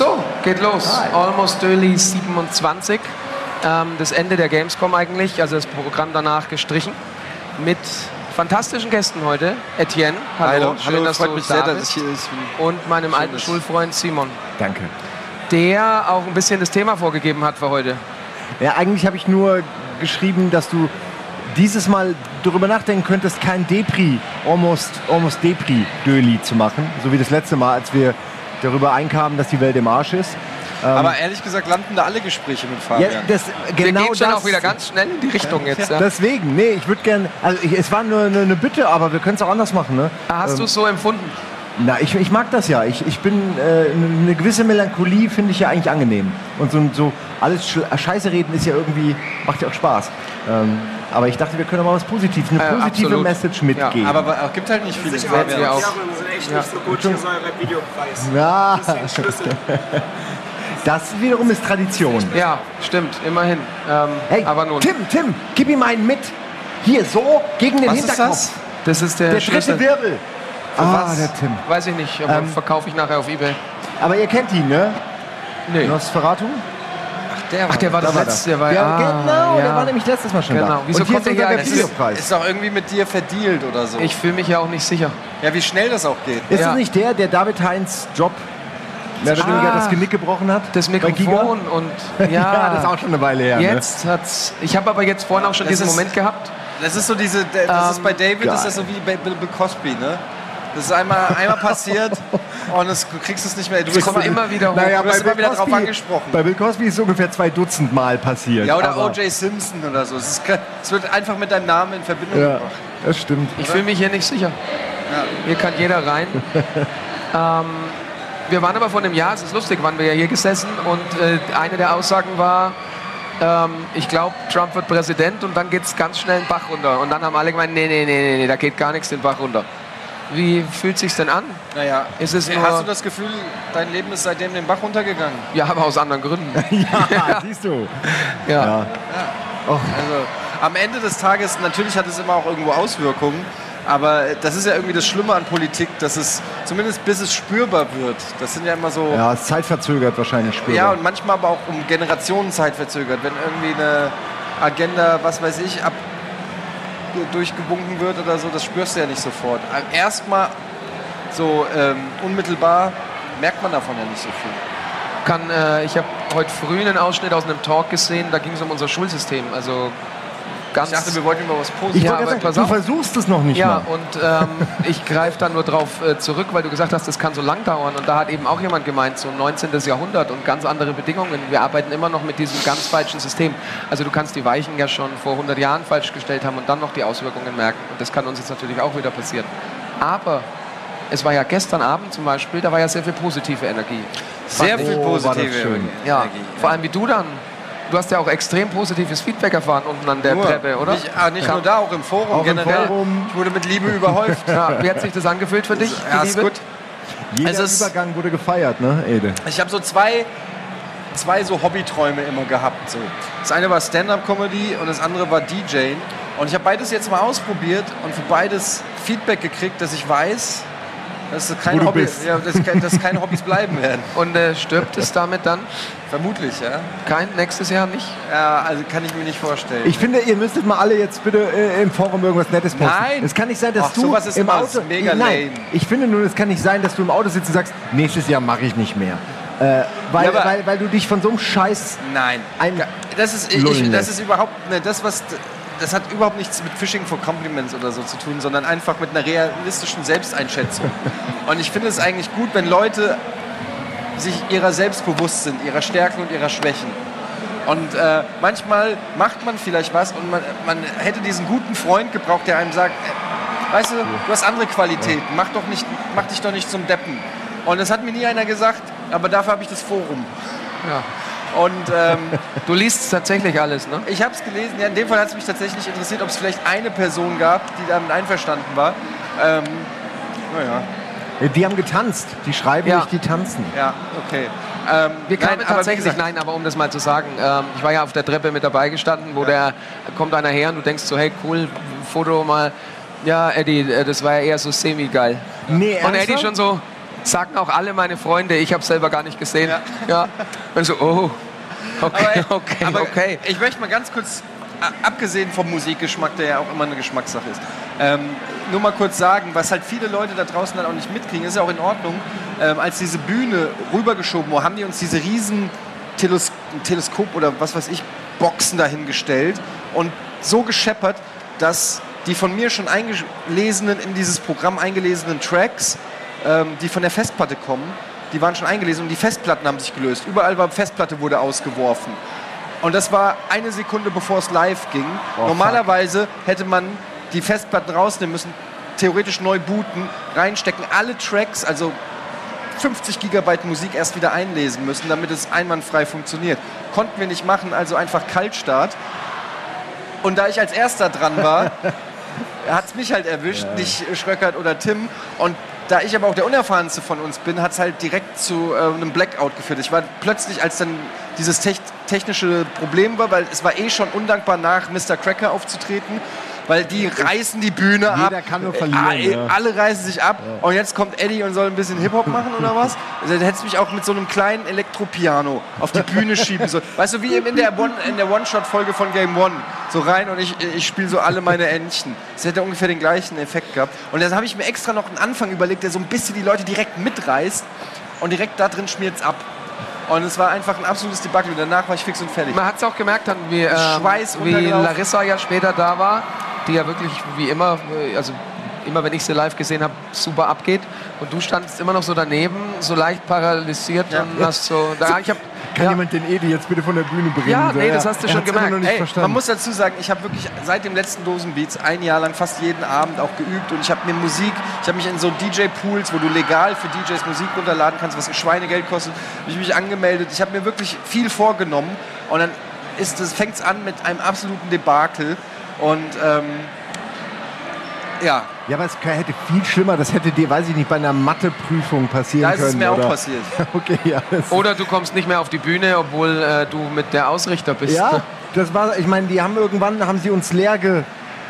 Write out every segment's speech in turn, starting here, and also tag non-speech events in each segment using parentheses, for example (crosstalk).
So, geht los. Almost Early 27. Ähm, das Ende der Gamescom eigentlich, also das Programm danach gestrichen. Mit fantastischen Gästen heute. Etienne, hallo, schön, hallo dass freut du mich da sehr, dass bist. ich hier ist. Und meinem alten dass- Schulfreund Simon, Danke. der auch ein bisschen das Thema vorgegeben hat für heute. Ja, eigentlich habe ich nur geschrieben, dass du dieses Mal darüber nachdenken könntest, kein Depri, almost, almost Depri-Döli zu machen. So wie das letzte Mal, als wir darüber einkamen, dass die Welt im Arsch ist. Aber ehrlich gesagt landen da alle Gespräche mit Ja, Fabian. das, Wir genau gehen schon das. auch wieder ganz schnell in die Richtung jetzt. Ja. Deswegen, nee, ich würde gerne, also ich, es war nur eine, eine Bitte, aber wir können es auch anders machen. Ne? Hast du es so empfunden? Na, ich, ich mag das ja. Ich, ich bin, äh, eine gewisse Melancholie finde ich ja eigentlich angenehm. Und so, so alles Sch- Scheiße reden ist ja irgendwie, macht ja auch Spaß. Ähm, aber ich dachte, wir können auch mal was Positives, eine Äh, positive absolut. Message mitgeben. aber es gibt halt nicht viele werden wir auch. Ja, wir sind echt nicht so gut. Hier ist euer Videopreis. Ja, Bisschen Schlüssel. (laughs) das wiederum ist Tradition. Ja, stimmt, immerhin. Ähm, Hey, aber nun, Tim, Tim, gib ihm einen mit. Hier, so, gegen den Was ist Hinterkopf. das? das ist der, Der dritte Wirbel. ah, was? der Tim. Weiß ich nicht, aber Ähm, verkaufe ich nachher auf Ebay. Aber ihr kennt ihn, ne? Nee. Nosferatu? Der Ach, der war das Da war letzte. das. Der war, ja, ah, genau, ja. der war nämlich letztes Mal schon Genau. da. Wieso Und hier kommt ist der hier der Videopreis. Ist doch irgendwie mit dir verdealt oder so. Ich fühle mich ja auch nicht sicher. ja, wie schnell das auch geht. Ist Ja. es nicht der, der David Heinz Job mehr oder Ah. weniger das Genick gebrochen hat? Das? Mikrofon und (laughs) ja, Ja, das ist auch schon eine Weile her. ne? jetzt hat's. Ich habe aber jetzt vorhin auch schon Das diesen ist- Moment gehabt. Das ist so diese, das ist Ähm, bei David, geil. ist das so wie bei Bill Cosby, ne? Das ist einmal, einmal passiert (laughs) und es, du kriegst es nicht mehr. Du Es kommt immer wieder hoch. Naja, Du wirst immer Bill wieder drauf Cosby- angesprochen. Bei Bill Cosby ist es ungefähr zwei Dutzend Mal passiert. Ja, oder O.J. Simpson oder so. Es, ist, es wird einfach mit deinem Namen in Verbindung Ja, gebracht. das stimmt. Ich fühle mich hier nicht sicher. Hier kann jeder rein. (laughs) ähm, wir waren aber vor einem Jahr, es ist lustig, waren wir ja hier gesessen und äh, eine der Aussagen war, ähm, ich glaube, Trump wird Präsident und dann geht es ganz schnell den Bach runter. Und dann haben alle gemeint, nee, nee, nee, nee, nee, da geht gar nichts den Bach runter. Wie fühlt sich's denn an? Naja, Ist es Äh, nur- hast du das Gefühl, dein Leben ist seitdem den Bach runtergegangen? Ja, aber aus anderen Gründen. (laughs) Ja, siehst du. Ja. Ja. Also am Ende des Tages, natürlich hat es immer auch irgendwo Auswirkungen, aber das ist ja irgendwie das Schlimme an Politik, dass es zumindest bis es spürbar wird. Das sind ja immer so. Ja, ist zeitverzögert wahrscheinlich spürbar. Ja, und manchmal aber auch um Generationen Zeit verzögert. Wenn irgendwie eine Agenda, was weiß ich, ab durchgewunken wird oder so, das spürst du ja nicht sofort. Erstmal so ähm, unmittelbar merkt man davon ja nicht so viel. Kann, äh, ich habe heute früh einen Ausschnitt aus einem Talk gesehen, da ging es um unser Schulsystem. Also ganz. Ich dachte, wir wollten über was Positives. Ja, sagen, du auf. versuchst es noch nicht Ja, mal. und ähm, (laughs) ich greife dann nur darauf äh, zurück, weil du gesagt hast, das kann so lang dauern. Und da hat eben auch jemand gemeint, so 19. Jahrhundert und ganz andere Bedingungen. Wir arbeiten immer noch mit diesem ganz falschen System. Also du kannst die Weichen ja schon vor 100 Jahren falsch gestellt haben und dann noch die Auswirkungen merken. Und das kann uns jetzt natürlich auch wieder passieren. Aber es war ja gestern Abend zum Beispiel, da war ja sehr viel positive Energie. Sehr viel Oh, war das positive schön. Ja, Energie. vor allem wie du dann. Du hast ja auch extrem positives Feedback erfahren unten an der Nur, Treppe, oder? Nicht, ah, nicht Ja. nur da, auch im Forum Auch im generell. Forum. Ich wurde mit Liebe überhäuft. (laughs) Ja, wie hat sich das angefühlt für dich? Ja, ist Liebe? gut. Jeder Also Übergang wurde gefeiert, ne, Ede? Ich habe so zwei, zwei so Hobbyträume immer gehabt. So. Das eine war Stand-Up-Comedy und das andere war DJing. Und ich habe beides jetzt mal ausprobiert und für beides Feedback gekriegt, dass ich weiß, dass, es Wo kein Hobby, ja, dass, ke- dass keine Hobbys bleiben (laughs) werden. Und äh, stirbt es damit dann? Vermutlich, ja. Kein nächstes Jahr nicht? ja. Also kann ich mir nicht vorstellen. Ich finde, ihr müsstet mal alle jetzt bitte äh, im Forum irgendwas Nettes posten. Nein. Es kann nicht sein, dass Ach, du sowas ist im immer Auto... mega Nein, lame. ich finde nur, es kann nicht sein, dass du im Auto sitzt und sagst, nächstes Jahr mache ich nicht mehr. Äh, weil, Ja, weil, weil du dich von so einem Scheiß... Nein. Ein das ist, ich, das ist überhaupt ne, das was das hat überhaupt nichts mit Phishing for Compliments oder so zu tun, sondern einfach mit einer realistischen Selbsteinschätzung. Und ich finde es eigentlich gut, wenn Leute sich ihrer selbst bewusst sind, ihrer Stärken und ihrer Schwächen. Und äh, manchmal macht man vielleicht was und man, man hätte diesen guten Freund gebraucht, der einem sagt, äh, weißt du, du hast andere Qualitäten, mach, doch nicht, mach dich doch nicht zum Deppen. Und das hat mir nie einer gesagt, aber dafür habe ich das Forum. Ja. Und ähm, (laughs) Du liest tatsächlich alles, ne? ich habe es gelesen. Ja, in dem Fall hat es mich tatsächlich interessiert, ob es vielleicht eine Person gab, die damit einverstanden war. Ähm, naja, Die haben getanzt. Die schreiben Ja. nicht, die tanzen. ja, okay. Ähm, Wir kamen nein, aber tatsächlich, gesagt, nein, aber um das mal zu sagen, ähm, ich war ja auf der Treppe mit dabei gestanden, wo der kommt einer her und du denkst so, hey cool, Foto mal. Ja, Eddie, äh, das war ja eher so semi-geil. Nee, Und Eddie schon so, sagten auch alle meine Freunde, ich habe selber gar nicht gesehen. Ja. Ja. Und so, oh, okay, Aber, (laughs) okay, aber okay. Ich möchte mal ganz kurz, abgesehen vom Musikgeschmack, der ja auch immer eine Geschmackssache ist, ähm, nur mal kurz sagen, was halt viele Leute da draußen dann auch nicht mitkriegen, ist ja auch in Ordnung, ähm, als diese Bühne rübergeschoben wurde, haben die uns diese riesen Teles Teleskop oder was weiß ich, Boxen dahingestellt und so gescheppert, dass die von mir schon eingelesenen, in dieses Programm eingelesenen Tracks, ähm, die von der Festplatte kommen, die waren schon eingelesen und die Festplatten haben sich gelöst. Überall war Festplatte wurde ausgeworfen. Und das war eine Sekunde bevor es live ging. Boah, Normalerweise hätte man die Festplatten rausnehmen müssen, theoretisch neu booten, reinstecken, alle Tracks, also 50 Gigabyte Musik erst wieder einlesen müssen, damit es einwandfrei funktioniert. Konnten wir nicht machen, also einfach Kaltstart. Und da ich als erster dran war, (laughs) hat es mich halt erwischt, nicht Schröckert oder Tim. Und da ich aber auch der Unerfahrenste von uns bin, hat es halt direkt zu äh, einem Blackout geführt. Ich war plötzlich, als dann dieses tech technische Problem war, weil es war eh schon undankbar nach Mr. Cracker aufzutreten, weil die reißen die Bühne ab. Jeder kann nur verlieren, eh, ja. Alle reißen sich ab und jetzt kommt Eddie und soll ein bisschen Hip-Hop machen oder was? Also, dann hättest du mich auch mit so einem kleinen Elektropiano auf die Bühne schieben sollen. Weißt du, wie eben in der One- in der One-Shot-Folge von Game One. So rein und ich, ich spiele so alle meine Entchen. Das hätte ungefähr den gleichen Effekt gehabt. Und dann habe ich mir extra noch einen Anfang überlegt, der so ein bisschen die Leute direkt mitreißt und direkt da drin schmiert es ab. Und es war einfach ein absolutes Debakel. Und danach war ich fix und fertig. Man hat es auch gemerkt, dann, wie, ähm, Schweiß wie. Larissa ja später da war, die ja wirklich wie immer, also immer wenn ich sie live gesehen habe, super abgeht. Und du standst immer noch so daneben, so leicht paralysiert Ja. und hast so. Da, ich hab, Kann ja, jemand den Edi jetzt bitte von der Bühne bringen? Ja, nee, das hast du er schon gemerkt. Ey, man muss dazu sagen, ich habe wirklich seit dem letzten Dosenbeats ein Jahr lang fast jeden Abend auch geübt und ich habe mir Musik, ich habe mich in so DJ-Pools, wo du legal für DJs Musik runterladen kannst, was ein Schweinegeld kostet, habe ich mich angemeldet. Ich habe mir wirklich viel vorgenommen und dann fängt es an mit einem absoluten Debakel und ähm, ja, ja, aber es hätte viel schlimmer. Das hätte dir, weiß ich nicht, bei einer Matheprüfung passieren da ist können. es mir oder? auch passiert. (laughs) Okay, ja. Oder du kommst nicht mehr auf die Bühne, obwohl äh, du mit der Ausrichter bist. ja, (laughs) das war, ich meine, die haben irgendwann, haben sie uns leer, ge,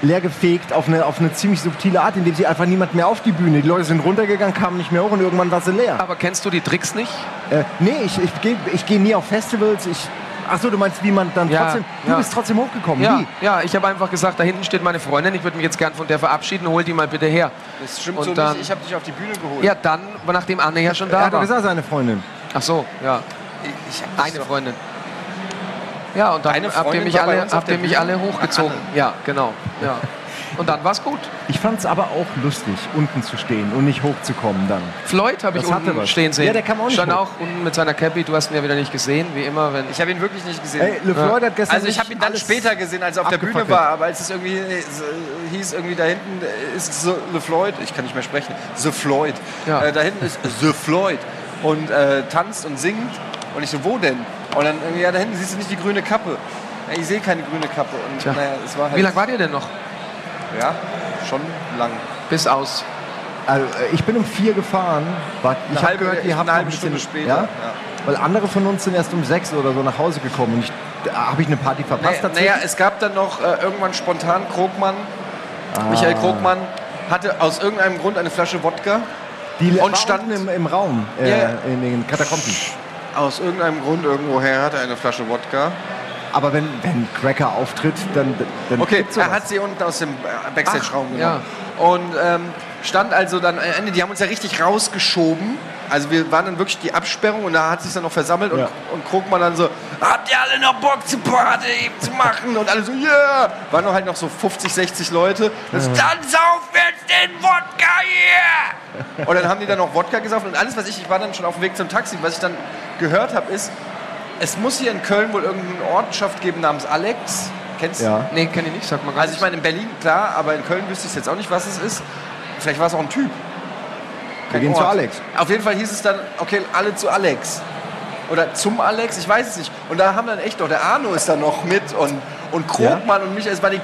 leer gefegt auf eine, auf eine ziemlich subtile Art, indem sie einfach niemand mehr auf die Bühne. Die Leute sind runtergegangen, kamen nicht mehr hoch und irgendwann war sie leer. Aber kennst du die Tricks nicht? Äh, nee, ich, ich gehe ich geh nie auf Festivals. Ich, Achso, du meinst, wie man dann Ja, trotzdem. Du ja. bist trotzdem hochgekommen. Ja, Wie? ja ich habe einfach gesagt, da hinten steht meine Freundin, ich würde mich jetzt gern von der verabschieden, hol die mal bitte her. Das stimmt Und so dann- nicht, ich habe dich auf die Bühne geholt. Ja, dann, nachdem Anne ja schon Er da hat doch war. gesagt, seine Freundin. Ach so, ja. Ich, ich Eine Freundin. Ja, und dann habt ihr mich alle, habt ihr mich Bühne? alle hochgezogen. Ja, genau. Ja. (laughs) Und dann war's gut. Ich fand es aber auch lustig, unten zu stehen und nicht hochzukommen dann. Floyd habe ich Das unten was. stehen sehen. Ja, der kam auch nicht Stand hoch. auch unten mit seiner Cappy. Du hast ihn ja wieder nicht gesehen, wie immer. Wenn Ich habe ihn wirklich nicht gesehen. Ey, LeFloid hat gestern Also ich habe ihn dann alles später gesehen, als er auf der Bühne war, aber als es irgendwie äh, hieß, irgendwie da hinten ist The, The Floyd, ich kann nicht mehr sprechen, The Floyd. Ja. Äh, da hinten ist The Floyd und äh, tanzt und singt. Und ich so, wo denn? Und dann irgendwie, ja, da hinten siehst du nicht die grüne Kappe. Ja, ich sehe keine grüne Kappe. Und naja, es war halt, wie lange wart ihr denn noch? Ja, schon lang. Bis aus. Also, äh, ich bin um vier gefahren. Ich habe gehört, ihr habt eine halbe bisschen, Stunde später, Ja? ja. Weil andere von uns sind erst um sechs oder so nach Hause gekommen. Und ich, da habe ich eine Party verpasst Naja, naja, es gab dann noch äh, irgendwann spontan Krogmann, Ah. Michael Krogmann, hatte aus irgendeinem Grund eine Flasche Wodka. Die und war stand- unten im, im Raum, äh, Ja. in den Katakomben. Aus irgendeinem Grund irgendwoher hatte er eine Flasche Wodka. Aber wenn, wenn Cracker auftritt, dann, dann Okay, er hat sie unten aus dem äh, Backstage-Raum genommen. Und ähm, stand also dann am Ende, die haben uns ja richtig rausgeschoben. Also wir waren dann wirklich die Absperrung und da hat sich dann noch versammelt Ja. und, und Krugmann dann so, habt ihr alle noch Bock zu Party zu machen? Und alle so, yeah! Waren noch halt noch so 50, 60 Leute. Das, Dann sauf jetzt den Wodka hier! Und dann haben die dann noch Wodka gesauft und alles, was ich, ich war dann schon auf dem Weg zum Taxi, was ich dann gehört habe, ist, es muss hier in Köln wohl irgendeine Ortschaft geben namens Alex. Kennst du? Ja. Nee, kenne ich nicht, sag mal gar Also ich meine, in Berlin, klar, aber in Köln wüsste ich jetzt auch nicht, was es ist. Vielleicht war es auch ein Typ. Wir gehen Ort. zu Alex. Auf jeden Fall hieß es dann, okay, alle zu Alex. oder zum Alex, ich weiß es nicht. Und da haben dann echt noch, der Arno ist da noch mit und, und Krogmann und mich, es war die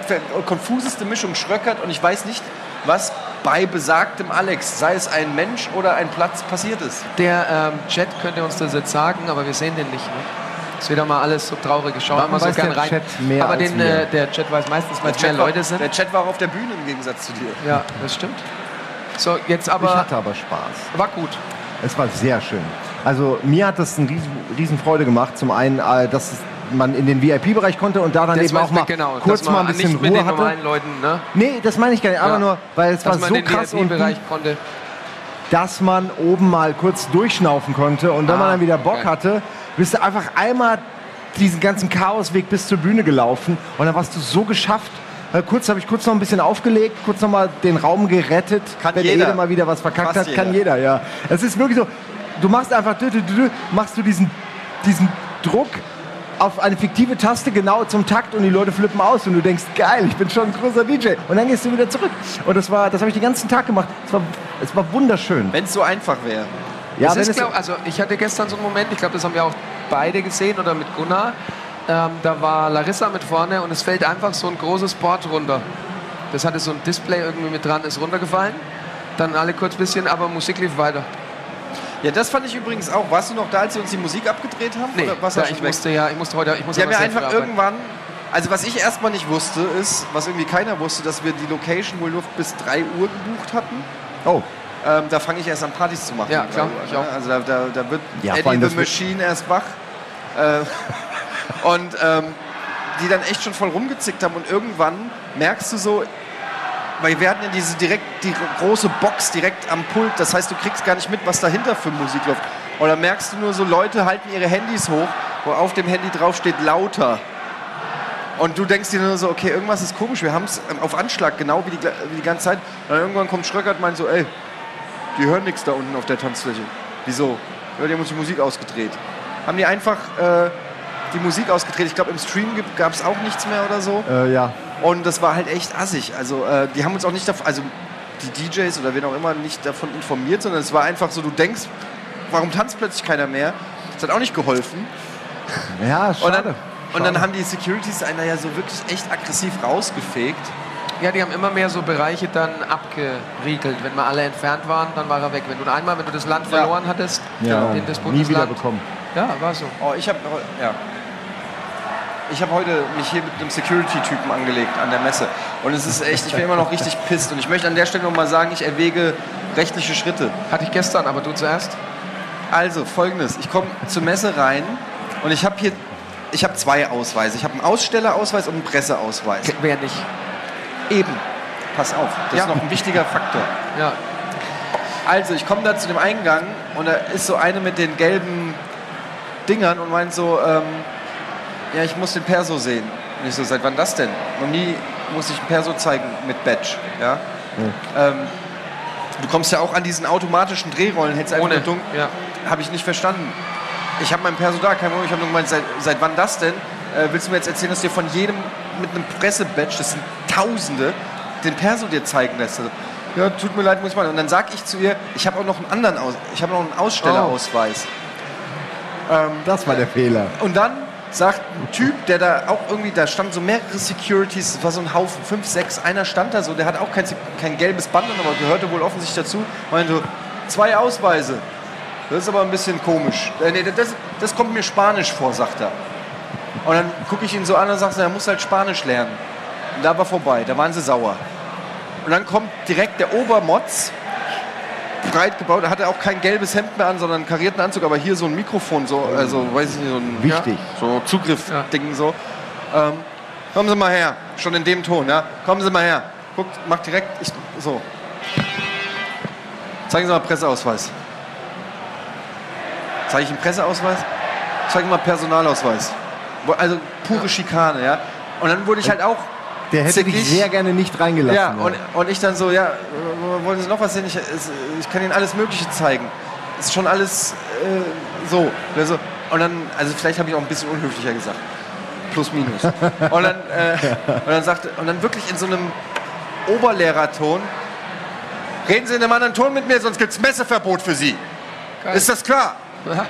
konfuseste Mischung Schröckert und ich weiß nicht, was bei besagtem Alex, sei es ein Mensch oder ein Platz, passiert ist. Der ähm, Chat könnte uns das jetzt sagen, aber wir sehen den nicht. Ne? Ist wieder mal alles so traurig. Ich schaue immer so weiß gern der rein. Chat mehr aber den, äh, der Chat weiß meistens, weil es mehr Leute sind. Der Chat war auch auf der Bühne im Gegensatz zu dir. Ja, das stimmt. So, jetzt Ich aber. hatte aber Spaß. War gut. Es war sehr schön. Also mir hat das eine riesen, riesen Freude gemacht. Zum einen, äh, dass man in den VIP-Bereich konnte und da dann Das eben auch mal genau, kurz dass man mal ein bisschen nicht mit Ruhe den hatte. normalen Leuten, ne? Nee, das meine ich gar nicht. Aber Ja. nur, weil es dass war man so den krass und VIP-Bereich konnte. dass man oben mal kurz durchschnaufen konnte und wenn Ah, man dann wieder Bock okay. hatte, bist du einfach einmal diesen ganzen Chaosweg bis zur Bühne gelaufen und dann warst du so geschafft. Äh, Kurz habe ich kurz noch ein bisschen aufgelegt, kurz noch mal den Raum gerettet. Kann Wenn jeder. Ede mal wieder was verkackt Fast hat, kann jeder. jeder, ja. Es ist wirklich so, du machst einfach, machst du diesen, diesen Druck auf eine fiktive Taste genau zum Takt und die Leute flippen aus und du denkst, geil, ich bin schon ein großer DJ. Und dann gehst du wieder zurück. Und das war, das habe ich den ganzen Tag gemacht. Es war, es war wunderschön. Wenn es so einfach wäre. Ja, das wenn ist, es, glaub, also ich hatte gestern so einen Moment, ich glaube, das haben wir auch beide gesehen oder mit Gunnar. Ähm, da war Larissa mit vorne und es fällt einfach so ein großes Board runter. Das hatte so ein Display irgendwie mit dran, ist runtergefallen. Dann alle kurz ein bisschen, aber Musik lief weiter. Ja, das fand ich übrigens auch. Warst du noch da, als wir uns die Musik abgedreht haben? Nee, Oder warst du ja, ich weg? musste ja, ich musste heute, ich muss Die haben ja einfach irgendwann, also was ich erstmal nicht wusste, ist, was irgendwie keiner wusste, dass wir die Location wohl nur bis 3 Uhr gebucht hatten. oh, Ähm, da fange ich erst an Partys zu machen. Ja, klar, 3 Uhr, ich ne? auch. Also da, da, da wird Ja, Eddie allem, the Machine erst wach. Äh, (laughs) und ähm, die dann echt schon voll rumgezickt haben und irgendwann merkst du so, weil wir hatten ja diese direkt die große Box direkt am Pult, das heißt, du kriegst gar nicht mit, was dahinter für Musik läuft. Und dann merkst du nur so, Leute halten ihre Handys hoch, wo auf dem Handy drauf steht lauter. Und du denkst dir nur so, okay, irgendwas ist komisch, wir haben es auf Anschlag, genau wie die, wie die ganze Zeit. Und dann irgendwann kommt Schröckert und meint so, ey, die hören nichts da unten auf der Tanzfläche. Wieso? Ja, die haben uns die Musik ausgedreht. Haben die einfach äh, die Musik ausgedreht. Ich glaube, im Stream gab es auch nichts mehr oder so. äh, ja. Und das war halt echt assig. Also äh, die haben uns auch nicht davon, also die DJs oder wen auch immer nicht davon informiert, sondern es war einfach so, du denkst, warum tanzt plötzlich keiner mehr? Das hat auch nicht geholfen. Ja, Und schade. dann, und dann haben die Securities einer ja so wirklich echt aggressiv rausgefegt. Ja, die haben immer mehr so Bereiche dann abgeriegelt. Wenn mal alle entfernt waren, dann war er weg. Wenn du einmal, wenn du das Land Ja. verloren hattest, ja, den, das nie Bundesland. wieder bekommen. Ja, war so. Oh, ich habe ja. Ich habe heute mich hier mit einem Security-Typen angelegt an der Messe. Und es ist echt, ich bin immer noch richtig (laughs) pisst. Und ich möchte an der Stelle noch mal sagen, ich erwäge rechtliche Schritte. Hatte ich gestern, aber du zuerst. Also folgendes: Ich komme zur Messe rein und ich habe hier, ich habe zwei Ausweise. Ich habe einen Ausstellerausweis und einen Presseausweis. Wer nicht? Eben. Pass auf, das Ja. ist noch ein wichtiger Faktor. Ja. Also ich komme da zu dem Eingang und da ist so eine mit den gelben Dingern und meint so, ähm, ja, ich muss den Perso sehen. Und ich so, seit wann das denn? Noch nie muss ich einen Perso zeigen mit Badge. Ja? Ähm, du kommst ja auch an diesen automatischen Drehrollen, hättest einfach Ohne. nur dunkel. Ja. Habe ich nicht verstanden. Ich habe mein Perso da, kein Problem. Ich habe nur gemeint, seit, seit wann das denn? Äh, willst du mir jetzt erzählen, dass dir von jedem mit einem Pressebadge, das sind Tausende, den Perso dir zeigen lässt? Also, ja, tut mir leid, muss ich mal. Und dann sag ich zu ihr, ich habe auch noch einen anderen Aus ich habe noch einen Ausstellerausweis. Das war der Fehler. Und dann sagt ein Typ, der da auch irgendwie, da standen so mehrere Securities, das war so ein Haufen, fünf, sechs, einer stand da so, der hat auch kein, kein gelbes Band, an, aber gehörte wohl offensichtlich dazu, meinte so, zwei Ausweise. Das ist aber ein bisschen komisch. Äh, nee, das, das kommt mir Spanisch vor, sagt er. Und dann gucke ich ihn so an und sage, er muss halt Spanisch lernen. Und da war vorbei, da waren sie sauer. Und dann kommt direkt der Obermotz, breit gebaut, da hat er auch kein gelbes Hemd mehr an, sondern einen karierten Anzug, aber hier so ein Mikrofon, so, also weiß ich nicht, so ein Wichtig. Ja, so Zugriff-Ding so. Ähm, kommen Sie mal her, schon in dem Ton, ja. Kommen Sie mal her. Guckt, macht direkt, ich, so. Zeigen Sie mal Presseausweis. Zeige ich einen Presseausweis? Zeigen Sie mal Personalausweis. Also pure Schikane, ja. Und dann wurde ich halt auch Der hätte dich zickig. sehr gerne nicht reingelassen. Ja, und, und ich dann so, ja, wollen Sie noch was sehen? Ich, ich kann Ihnen alles Mögliche zeigen. Ist schon alles äh, so. Also, und dann, also vielleicht habe ich auch ein bisschen unhöflicher gesagt. Plus, minus. (laughs) Und dann, äh, und dann sagte, und dann wirklich in so einem Oberlehrerton, reden Sie in einem anderen Ton mit mir, sonst gibt es Messeverbot für Sie. Geil. Ist das klar? Ja.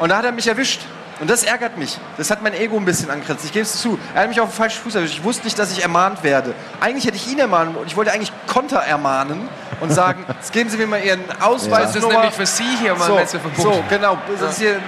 Und da hat er mich erwischt. Und das ärgert mich. Das hat mein Ego ein bisschen angekratzt. Ich gebe es zu. Er hat mich auf den falschen Fuß erwischt. Ich wusste nicht, dass ich ermahnt werde. Eigentlich hätte ich ihn ermahnen und ich wollte eigentlich Konter ermahnen und sagen, (laughs) jetzt geben Sie mir mal Ihren Ausweis. Das ist nämlich für Sie hier mal so, so, genau. Das ist hier, äh,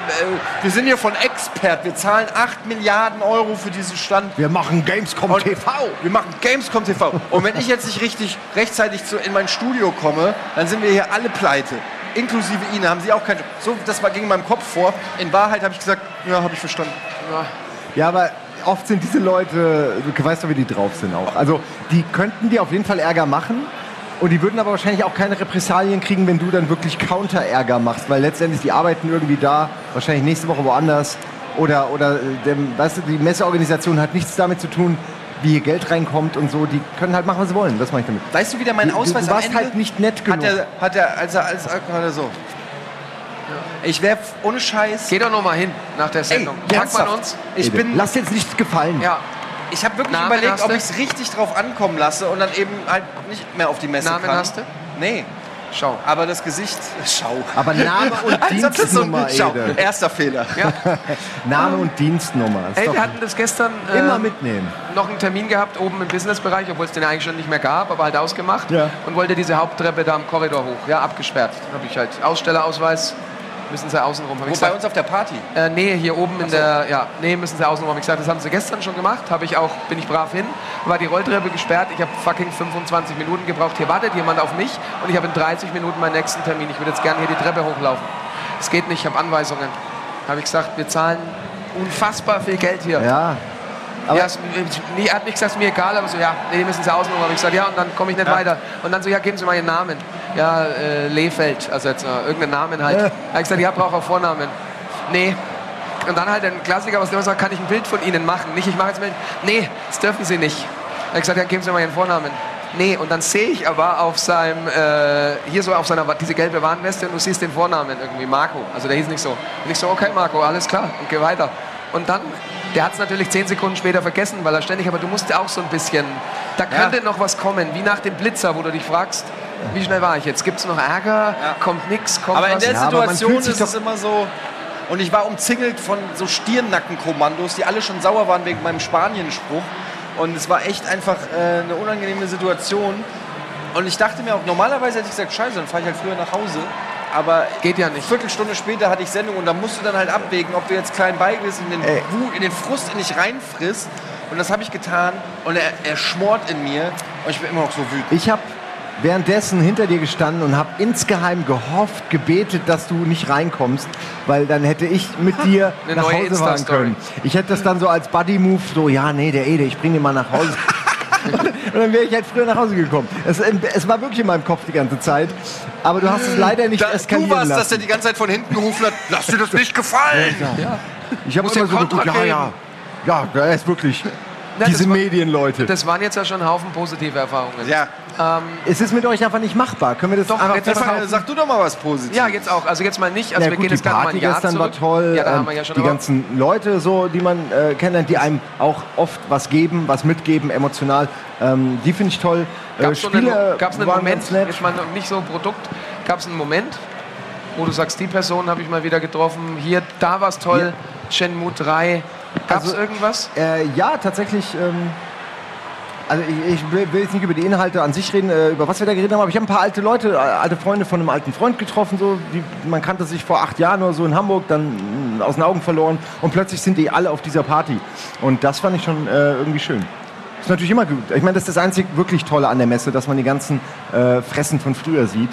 wir sind hier von Expert. Wir zahlen 8 Milliarden Euro für diesen Stand. Wir machen Gamescom Und TV. Wir machen Gamescom TV. Und wenn ich jetzt nicht richtig rechtzeitig zu, in mein Studio komme, dann sind wir hier alle pleite. Inklusive Ihnen haben Sie auch keinen. So, das war ging in meinem Kopf vor. In Wahrheit habe ich gesagt, ja, habe ich verstanden. Ja, aber oft sind diese Leute, du weißt doch, wie die drauf sind auch. Also die könnten dir auf jeden Fall Ärger machen. Und die würden aber wahrscheinlich auch keine Repressalien kriegen, wenn du dann wirklich Counter-Ärger machst, weil letztendlich die arbeiten irgendwie da, wahrscheinlich nächste Woche woanders. Oder, oder äh, dem, weißt du, die Messeorganisation hat nichts damit zu tun, wie hier Geld reinkommt und so. Die können halt machen, was sie wollen. Das meine ich damit. Weißt du, wie der meinen Du- du- Ausweis du am warst Ende halt nicht nett genug. Hat er, hat er, als er, als, er so. Ich wäre ohne Scheiß. Geh doch noch mal hin nach der Ey, Sendung. Fragt man uns? Ich Ede, bin, Lass jetzt nichts gefallen. Ja. ich habe wirklich Namen überlegt, ob ich es richtig drauf ankommen lasse und dann eben halt nicht mehr auf die Messe Namen kann. hast du? Nee, Schau. aber das Gesicht, (laughs) schau. Aber Name und (laughs) Dienstnummer, schau, erster Fehler. (laughs) Name und Dienstnummer. Ist Ey, wir hatten das gestern äh, immer mitnehmen. noch einen Termin gehabt oben im Businessbereich, obwohl es den eigentlich schon nicht mehr gab, aber halt ausgemacht. Ja. Und wollte diese Haupttreppe da am Korridor hoch. Ja, abgesperrt. Habe ich halt Ausstellerausweis. Müssen sie außen rum. Hab ich Wo bei gesagt, uns auf der Party. Äh, nee, hier oben in der, ja, nee, müssen sie außen rum. Hab Ich gesagt, das haben sie gestern schon gemacht, habe ich auch, bin ich brav hin, war die Rolltreppe gesperrt, ich habe fucking 25 Minuten gebraucht, hier wartet jemand auf mich und ich habe in 30 Minuten meinen nächsten Termin. Ich würde jetzt gerne hier die Treppe hochlaufen. Es geht nicht, ich habe Anweisungen. Habe ich gesagt, wir zahlen unfassbar viel Geld hier. Ja. Aber ja, es, er hat nicht gesagt, ist mir egal, aber so, ja, nee, die müssen sie rum. Habe ich gesagt, ja, und dann komme ich nicht weiter. Und dann so, ja, geben Sie mal Ihren Namen. Ja, äh, Lehfeld, also jetzt äh, irgendeinen Namen halt. Äh. Habe ich gesagt, ja, brauche auch Vornamen. Nee. Und dann halt ein Klassiker, was der immer sagt, kann ich ein Bild von Ihnen machen? Nicht, ich mache jetzt ein Bild. Nee, das dürfen Sie nicht. Habe ich gesagt, ja, geben Sie mal Ihren Vornamen. Nee, und dann sehe ich aber auf seinem, äh, hier so auf seiner, diese gelbe Warnweste und du siehst den Vornamen irgendwie, Marco. Also der hieß nicht so. Und ich so, okay Marco, alles klar, und geh weiter. Und dann, der hat es natürlich zehn Sekunden später vergessen, weil er ständig, aber du musst ja auch so ein bisschen, da könnte noch was kommen, wie nach dem Blitzer, wo du dich fragst, wie schnell war ich jetzt? Gibt es noch Ärger? Kommt nichts? Kommt Aber in was? der Ja, Situation ist es immer so. Und ich war umzingelt von so Stirnnackenkommandos, die alle schon sauer waren wegen meinem Spanienspruch. Und es war echt einfach äh, eine unangenehme Situation. Und ich dachte mir auch, normalerweise hätte ich gesagt, scheiße, dann fahre ich halt früher nach Hause. Aber Geht ja nicht. Viertelstunde später hatte ich Sendung und da musst du dann halt abwägen, ob du jetzt klein beigehst in den Ey. Wut, in den Frust in dich reinfrisst. Und das habe ich getan. Und er, er schmort in mir. Und ich bin immer noch so wütend. ich habe währenddessen hinter dir gestanden und habe insgeheim gehofft, gebetet, dass du nicht reinkommst, weil dann hätte ich mit (laughs) dir nach Hause fahren können. Ich hätte das dann so als Buddy-Move, so, ja, nee, der Ede, ich bring den mal nach Hause. (laughs) und dann wäre ich halt früher nach Hause gekommen. Es, es war wirklich in meinem Kopf die ganze Zeit. Aber du hast es leider nicht Da, eskalieren du warst, lassen. dass er die ganze Zeit von hinten gerufen hat, lass dir das nicht gefallen. Ich habe Muss immer ja so geguckt, ja, ja. Ja, er ist wirklich. Na, diese Medienleute. Das waren jetzt ja schon ein Haufen positive Erfahrungen. Ja, Es ist mit euch einfach nicht machbar. Können wir das Doch, einfach jetzt einfach- sag du doch mal was Positives. Ja, jetzt auch. Also jetzt mal nicht. Also ja, wir gut, gehen die jetzt gerne mal Party ein Jahr gestern zurück. war toll. Ja, da ähm, haben wir ja schon die ganzen Leute, so, die man äh, kennenlernt, die einem auch oft was geben, was mitgeben, emotional. Ähm, die finde ich toll. Äh, Gab es gab's einen Moment, ganz nett. jetzt mal noch nicht so Produkt, gab es einen Moment, wo du sagst, die Person habe ich mal wieder getroffen, hier, da war es toll, Shenmue 3. Gab es Also- irgendwas? Äh, ja, tatsächlich. Ähm, also ich, ich will jetzt nicht über die Inhalte an sich reden, äh, über was wir da geredet haben, aber ich habe ein paar alte Leute, äh, alte Freunde von einem alten Freund getroffen. So, die, man kannte sich vor acht Jahren oder so in Hamburg, dann mh, aus den Augen verloren und plötzlich sind die alle auf dieser Party. Und das fand ich schon äh, irgendwie schön. Ist natürlich immer gut. Ich meine, das ist das einzig wirklich Tolle an der Messe, dass man die ganzen äh, Fressen von früher sieht.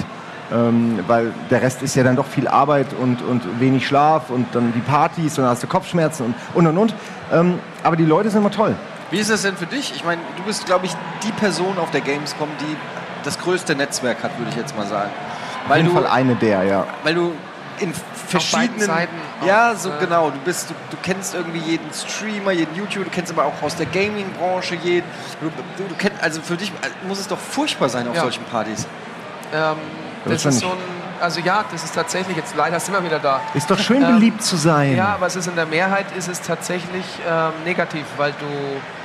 Ähm, weil der Rest ist ja dann doch viel Arbeit und, und wenig Schlaf und dann die Partys und dann hast du Kopfschmerzen und und und. und. Ähm, aber die Leute sind immer toll. Wie ist es denn für dich? Ich meine, du bist, glaube ich, die Person auf der Gamescom, die das größte Netzwerk hat, würde ich jetzt mal sagen. Auf Weil jeden du, Fall eine der, ja. weil du in verschiedenen Seiten ja auch, so äh, genau du bist du, du kennst irgendwie jeden Streamer jeden YouTuber du kennst aber auch aus der Gaming Branche jeden du, du, du kennst also für dich muss es doch furchtbar sein auf Ja. solchen Partys Ähm, Das das ist ist so ein, also ja, das ist tatsächlich, jetzt leider sind wir wieder da. Ist doch schön, Ähm, beliebt zu sein. Ja, aber es ist in der Mehrheit ist es tatsächlich ähm, negativ, weil du,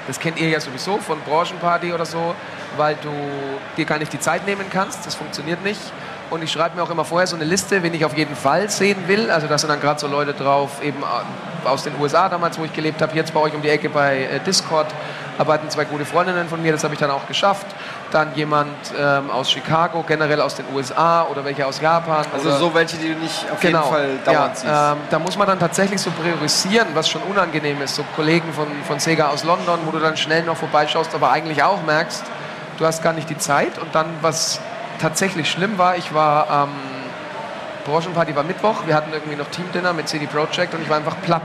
das kennt ihr ja sowieso von Branchenparty oder so, weil du dir gar nicht die Zeit nehmen kannst, das funktioniert nicht. Und ich schreibe mir auch immer vorher so eine Liste, wen ich auf jeden Fall sehen will. Also da sind dann gerade so Leute drauf, eben äh, aus den USA damals, wo ich gelebt habe, jetzt bei euch um die Ecke bei äh, Discord arbeiten zwei gute Freundinnen von mir, das habe ich dann auch geschafft. Dann jemand ähm, aus Chicago, generell aus den USA oder welche aus Japan. Also so welche, die du nicht auf genau. jeden Fall dauernd ja, siehst. ähm, da muss man dann tatsächlich so priorisieren, was schon unangenehm ist. So Kollegen von, von Sega aus London, wo du dann schnell noch vorbeischaust, aber eigentlich auch merkst, du hast gar nicht die Zeit. Und dann, was tatsächlich schlimm war, ich war am Branchenparty war Mittwoch, wir hatten irgendwie noch Teamdinner mit CD Projekt und ich war einfach platt.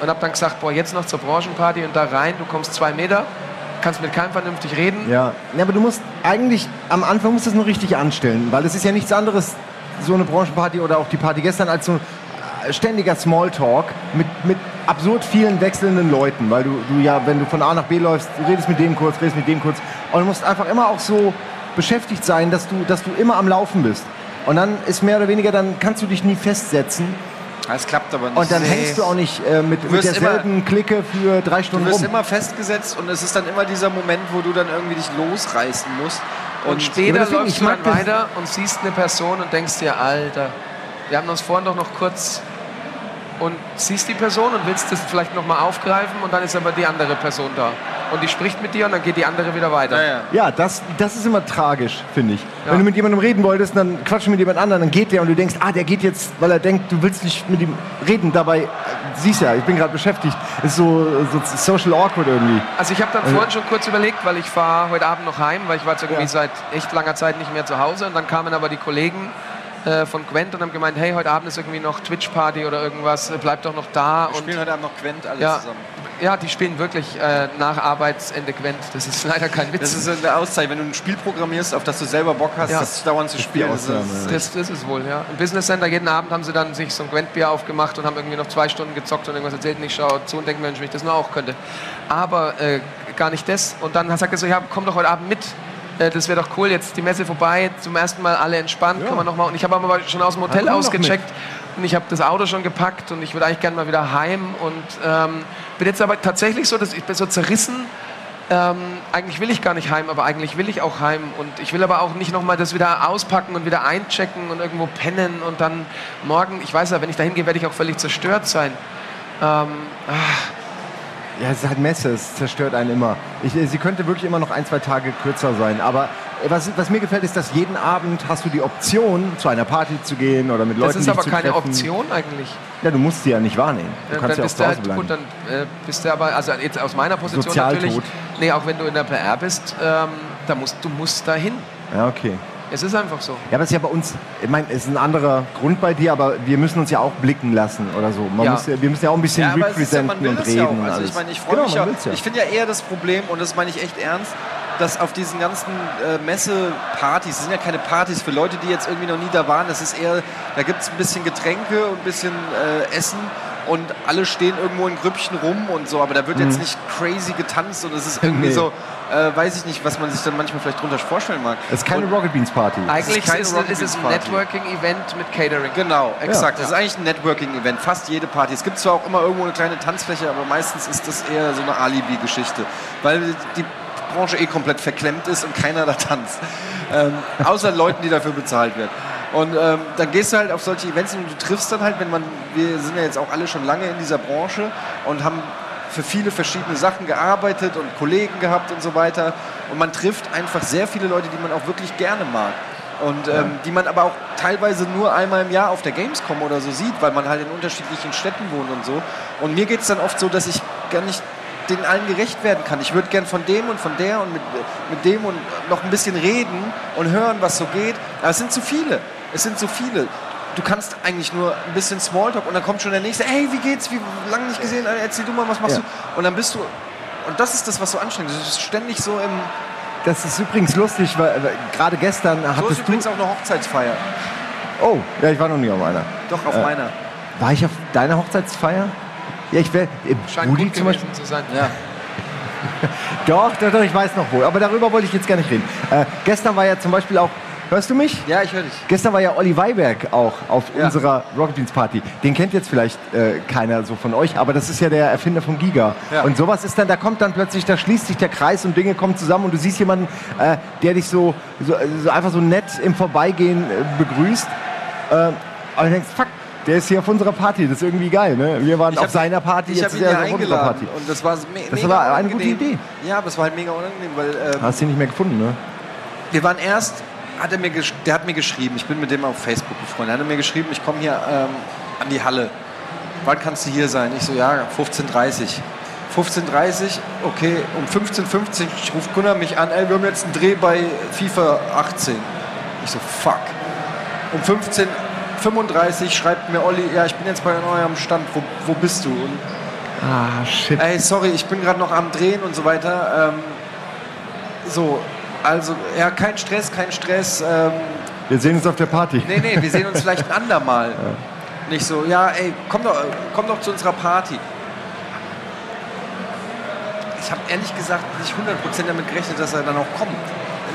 Und habe dann gesagt, boah, jetzt noch zur Branchenparty und da rein, du kommst zwei Meter, kannst mit keinem vernünftig reden. Ja. ja, aber du musst eigentlich, am Anfang musst du es nur richtig anstellen, weil es ist ja nichts anderes, so eine Branchenparty oder auch die Party gestern, als so ein äh, ständiger Smalltalk mit, mit absurd vielen wechselnden Leuten, weil du, du ja, wenn du von A nach B läufst, redest mit dem kurz, redest mit dem kurz und du musst einfach immer auch so beschäftigt sein, dass du, dass du immer am Laufen bist. Und dann ist mehr oder weniger, dann kannst du dich nie festsetzen Das klappt aber nicht. und dann Nee. hängst du auch nicht äh, mit, mit derselben Clique für drei Du Stunden wirst rum. immer festgesetzt und es ist dann immer dieser Moment, wo du dann irgendwie dich losreißen musst. Und, Und später deswegen, läufst du dann weiter und siehst eine Person und denkst dir, Alter, wir haben uns vorhin doch noch kurz und siehst die Person und willst das vielleicht nochmal aufgreifen und dann ist aber die andere Person da. Und die spricht mit dir und dann geht die andere wieder weiter. naja. Ja, das, das ist immer tragisch, finde ich. Ja. Wenn du mit jemandem reden wolltest, dann quatsch mit jemand anderem, dann geht der und du denkst, ah, der geht jetzt, weil er denkt, du willst nicht mit ihm reden. Dabei, äh, siehst ja, ich bin gerade beschäftigt. Ist so, so social awkward irgendwie. Also ich habe dann vorhin schon kurz überlegt, weil ich fahre heute Abend noch heim, weil ich war jetzt irgendwie Ja. seit echt langer Zeit nicht mehr zu Hause und dann kamen aber die Kollegen äh, von Gwent und haben gemeint, hey, heute Abend ist irgendwie noch Twitch-Party oder irgendwas, äh, bleib doch noch da. Wir und spielen heute Abend noch Quent alle ja, zusammen. ja, die spielen wirklich äh, nach Arbeitsende Gwent. Das ist (laughs) leider kein Witz. Das ist eine Auszeit, wenn du ein Spiel programmierst, auf das du selber Bock hast, Ja. das dauernd zu spielen. Das. Das, das ist wohl, ja. Im Business Center jeden Abend haben sie dann sich so ein Gwent-Bier aufgemacht und haben irgendwie noch zwei Stunden gezockt und irgendwas erzählt. Und ich schaue zu und denke, Mensch, wenn ich das nur auch könnte. Aber äh, gar nicht das. Und dann sagt er so, ja, komm doch heute Abend mit. Äh, Das wäre doch cool, jetzt die Messe vorbei, zum ersten Mal alle entspannt, kann man noch mal. Und ich habe aber schon aus dem Hotel ausgecheckt und ich habe das Auto schon gepackt und ich würde eigentlich gerne mal wieder heim und ähm, bin jetzt aber tatsächlich so, dass ich bin so zerrissen, ähm, eigentlich will ich gar nicht heim, aber eigentlich will ich auch heim. Und ich will aber auch nicht nochmal das wieder auspacken und wieder einchecken und irgendwo pennen und dann morgen, ich weiß ja, wenn ich dahin gehe, werde ich auch völlig zerstört sein. Ähm, Ja, es ist halt Messe, es zerstört einen immer. Ich, sie könnte wirklich immer noch ein, zwei Tage kürzer sein. Aber äh, was, was mir gefällt, ist, dass jeden Abend hast du die Option, zu einer Party zu gehen oder mit Leuten das ist aber zu keine treffen. Option eigentlich. Ja, du musst sie ja nicht wahrnehmen. Du Äh, kannst ja auch zu du Hause halt, bleiben. gut, dann äh, bist du aber, also jetzt aus meiner Position Sozialtod. natürlich, nee, auch wenn du in der PR bist, ähm, da musst, du musst dahin. Ja, okay. Es ist einfach so. Ja, aber es ist ja bei uns, ich meine, es ist ein anderer Grund bei dir, aber wir müssen uns ja auch blicken lassen oder so. Man Ja. muss ja, wir müssen ja auch ein bisschen Ja, ja, representen will und reden ja auch. Also ich meine, ich freue genau, mich ja. ja. Ich finde ja eher das Problem, und das meine ich echt ernst, dass auf diesen ganzen äh, Messepartys, das sind ja keine Partys für Leute, die jetzt irgendwie noch nie da waren, das ist eher, da gibt es ein bisschen Getränke und ein bisschen äh, Essen und alle stehen irgendwo in Grüppchen rum und so, aber da wird jetzt nicht crazy getanzt und es ist (laughs) irgendwie Nee. so, äh, weiß ich nicht, was man sich dann manchmal vielleicht drunter vorstellen mag. Es ist keine Und- Rocket Beans Party. Eigentlich keine ist, Rocket ist es ein. Networking-Event mit Catering. Genau, exakt. Ja. Das ist eigentlich ein Networking-Event. Fast jede Party. Es gibt zwar auch immer irgendwo eine kleine Tanzfläche, aber meistens ist das eher so eine Alibi-Geschichte. Weil die Branche eh komplett verklemmt ist und keiner da tanzt. Ähm, außer Leuten, die dafür bezahlt werden. Und ähm, dann gehst du halt auf solche Events und du triffst dann halt, wenn man, wir sind ja jetzt auch alle schon lange in dieser Branche und haben für viele verschiedene Sachen gearbeitet und Kollegen gehabt und so weiter. Und man trifft einfach sehr viele Leute, die man auch wirklich gerne mag. Und ähm, die man aber auch teilweise nur einmal im Jahr auf der Gamescom oder so sieht, weil man halt in unterschiedlichen Städten wohnt und so. Und mir geht es dann oft so, dass ich gar nicht den allen gerecht werden kann. Ich würde gern von dem und von der und mit, mit dem und noch ein bisschen reden und hören, was so geht. Aber es sind zu viele. Es sind zu viele. Du kannst eigentlich nur ein bisschen Smalltalk und dann kommt schon der nächste, hey, wie geht's? Wie lange nicht gesehen? Erzähl du mal, was machst Ja. du? Und dann bist du, und das ist das, was so anstrengend ist. Du bist ständig so im, Das ist übrigens lustig, weil, weil gerade gestern so hattest übrigens du... auch eine Hochzeitsfeier. Oh, ja, ich war noch nie auf einer. Doch, auf Äh, meiner. War ich auf deiner Hochzeitsfeier? Ja, ich wäre... Scheint Woody gut zum Beispiel... zu sein. Ja. (laughs) Doch, doch, doch, ich weiß noch wohl. Aber darüber wollte ich jetzt gar nicht reden. Äh, gestern war ja zum Beispiel auch Hörst du mich? Ja, ich höre dich. Gestern war ja Olli Weiberg auch auf Ja. unserer Rocket Beans Party. Den kennt jetzt vielleicht äh, keiner so von euch, aber das ist ja der Erfinder von Giga. Ja. Und sowas ist dann, da kommt dann plötzlich, da schließt sich der Kreis und Dinge kommen zusammen und du siehst jemanden, äh, der dich so, so, so einfach so nett im Vorbeigehen äh, begrüßt. Äh, aber du denkst, fuck, der ist hier auf unserer Party, das ist irgendwie geil. Ne? Wir waren Ich auf hab- seiner Party, Ich jetzt habe ist er auf unserer Party. und das war me Das war eine gute unangenehm. Idee. Ja, aber es war halt mega unangenehm, weil ähm, Hast du ihn nicht mehr gefunden, ne? wir waren erst, hat er mir, der hat mir geschrieben, ich bin mit dem auf Facebook befreundet, er hat mir geschrieben, ich komme hier ähm, an die Halle. Wann kannst du hier sein? Ich so, ja, 15.30 15.30 okay, um 15.50 ruft Gunnar mich an, ey, wir haben jetzt einen Dreh bei FIFA 18. Ich so, fuck. Um 15.35 schreibt mir Olli, ja, ich bin jetzt bei eurem Stand, wo, wo bist du? Und Ah, shit. ey, sorry, ich bin gerade noch am Drehen und so weiter. Ähm, so, also, ja, kein Stress, kein Stress. Ähm, Wir sehen uns auf der Party. nee, nee, wir sehen uns vielleicht ein (laughs) andermal. Nicht so, ja, ey, komm doch, komm doch zu unserer Party. Ich habe ehrlich gesagt nicht 100% damit gerechnet, dass er dann auch kommt.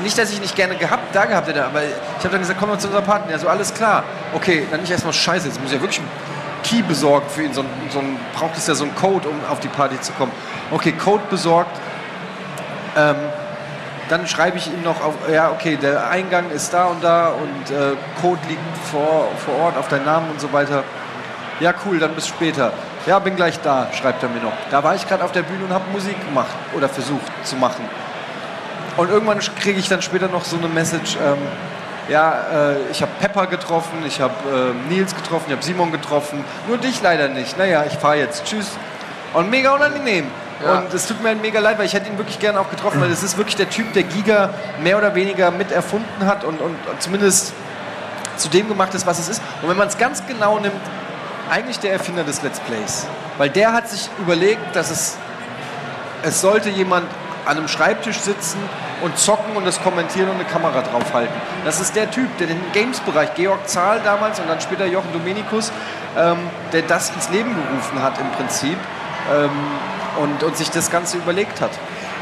Nicht, dass ich nicht gerne gehabt, da gehabt hätte, aber ich habe dann gesagt, komm doch zu unserer Party. Ja, so alles klar. Okay, dann nicht erstmal scheiße, jetzt muss ich ja wirklich einen Key besorgt für ihn. So ein, so ein, braucht es ja so einen Code, um auf die Party zu kommen. Okay, Code besorgt. Ähm, dann schreibe ich ihm noch auf, ja, okay, der Eingang ist da und da und äh, Code liegt vor, vor Ort auf deinen Namen und so weiter. Ja, cool, dann bis später. Ja, bin gleich da, schreibt er mir noch. Da war ich gerade auf der Bühne und habe Musik gemacht oder versucht zu machen. Und irgendwann kriege ich dann später noch so eine Message, ähm, ja, äh, ich habe Pepper getroffen, ich habe äh, Nils getroffen, ich habe Simon getroffen, nur dich leider nicht. Naja, ich fahre jetzt, tschüss. Und mega unangenehm. Ja. Und es tut mir halt mega leid, weil ich hätte ihn wirklich gerne auch getroffen, weil es ist wirklich der Typ, der Giga mehr oder weniger mit erfunden hat und, und zumindest zu dem gemacht ist, was es ist. Und wenn man es ganz genau nimmt, eigentlich der Erfinder des Let's Plays. Weil der hat sich überlegt, dass es, es sollte jemand an einem Schreibtisch sitzen und zocken und das kommentieren und eine Kamera draufhalten. Das ist der Typ, der den Games-Bereich, Georg Zahl damals und dann später Jochen Dominikus, ähm, der das ins Leben gerufen hat im Prinzip ähm, und, und sich das Ganze überlegt hat.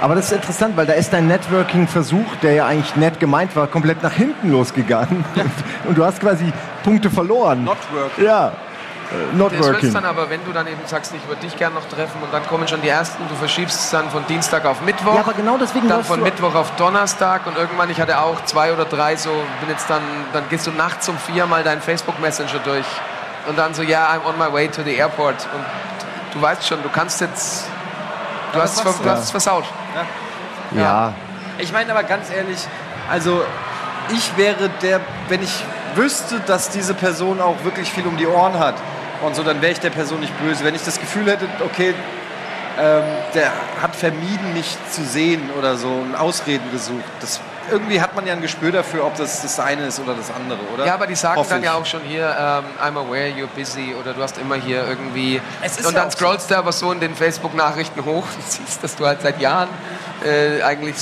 Aber das ist interessant, weil da ist dein Networking-Versuch, der ja eigentlich nett gemeint war, komplett nach hinten losgegangen. (laughs) Und du hast quasi Punkte verloren. Not work. Ja, äh, not Das working. dann aber, wenn du dann eben sagst, ich würde dich gerne noch treffen und dann kommen schon die ersten, du verschiebst es dann von Dienstag auf Mittwoch. Ja, aber genau deswegen Dann von du- Mittwoch auf Donnerstag und irgendwann, ich hatte auch zwei oder drei so, bin jetzt dann, dann gehst du nachts um vier mal deinen Facebook Messenger durch und dann so, ja, I'm on my way to the airport und du weißt schon, du kannst jetzt, du Ja, hast, ver- du? hast es versaut. Ja, Ich meine aber ganz ehrlich, also ich wäre der, wenn ich wüsste, dass diese Person auch wirklich viel um die Ohren hat und so, dann wäre ich der Person nicht böse. Wenn ich das Gefühl hätte, okay, ähm, der hat vermieden, mich zu sehen oder so und Ausreden gesucht. Das, irgendwie hat man ja ein Gespür dafür, ob das das eine ist oder das andere, oder? Ja, aber die sagen dann ich. ja auch schon hier, ähm, I'm aware you're busy oder du hast immer hier irgendwie. Es ist und ja dann auch so. scrollst du aber so in den Facebook-Nachrichten hoch und (laughs) siehst, dass du halt seit Jahren äh, eigentlich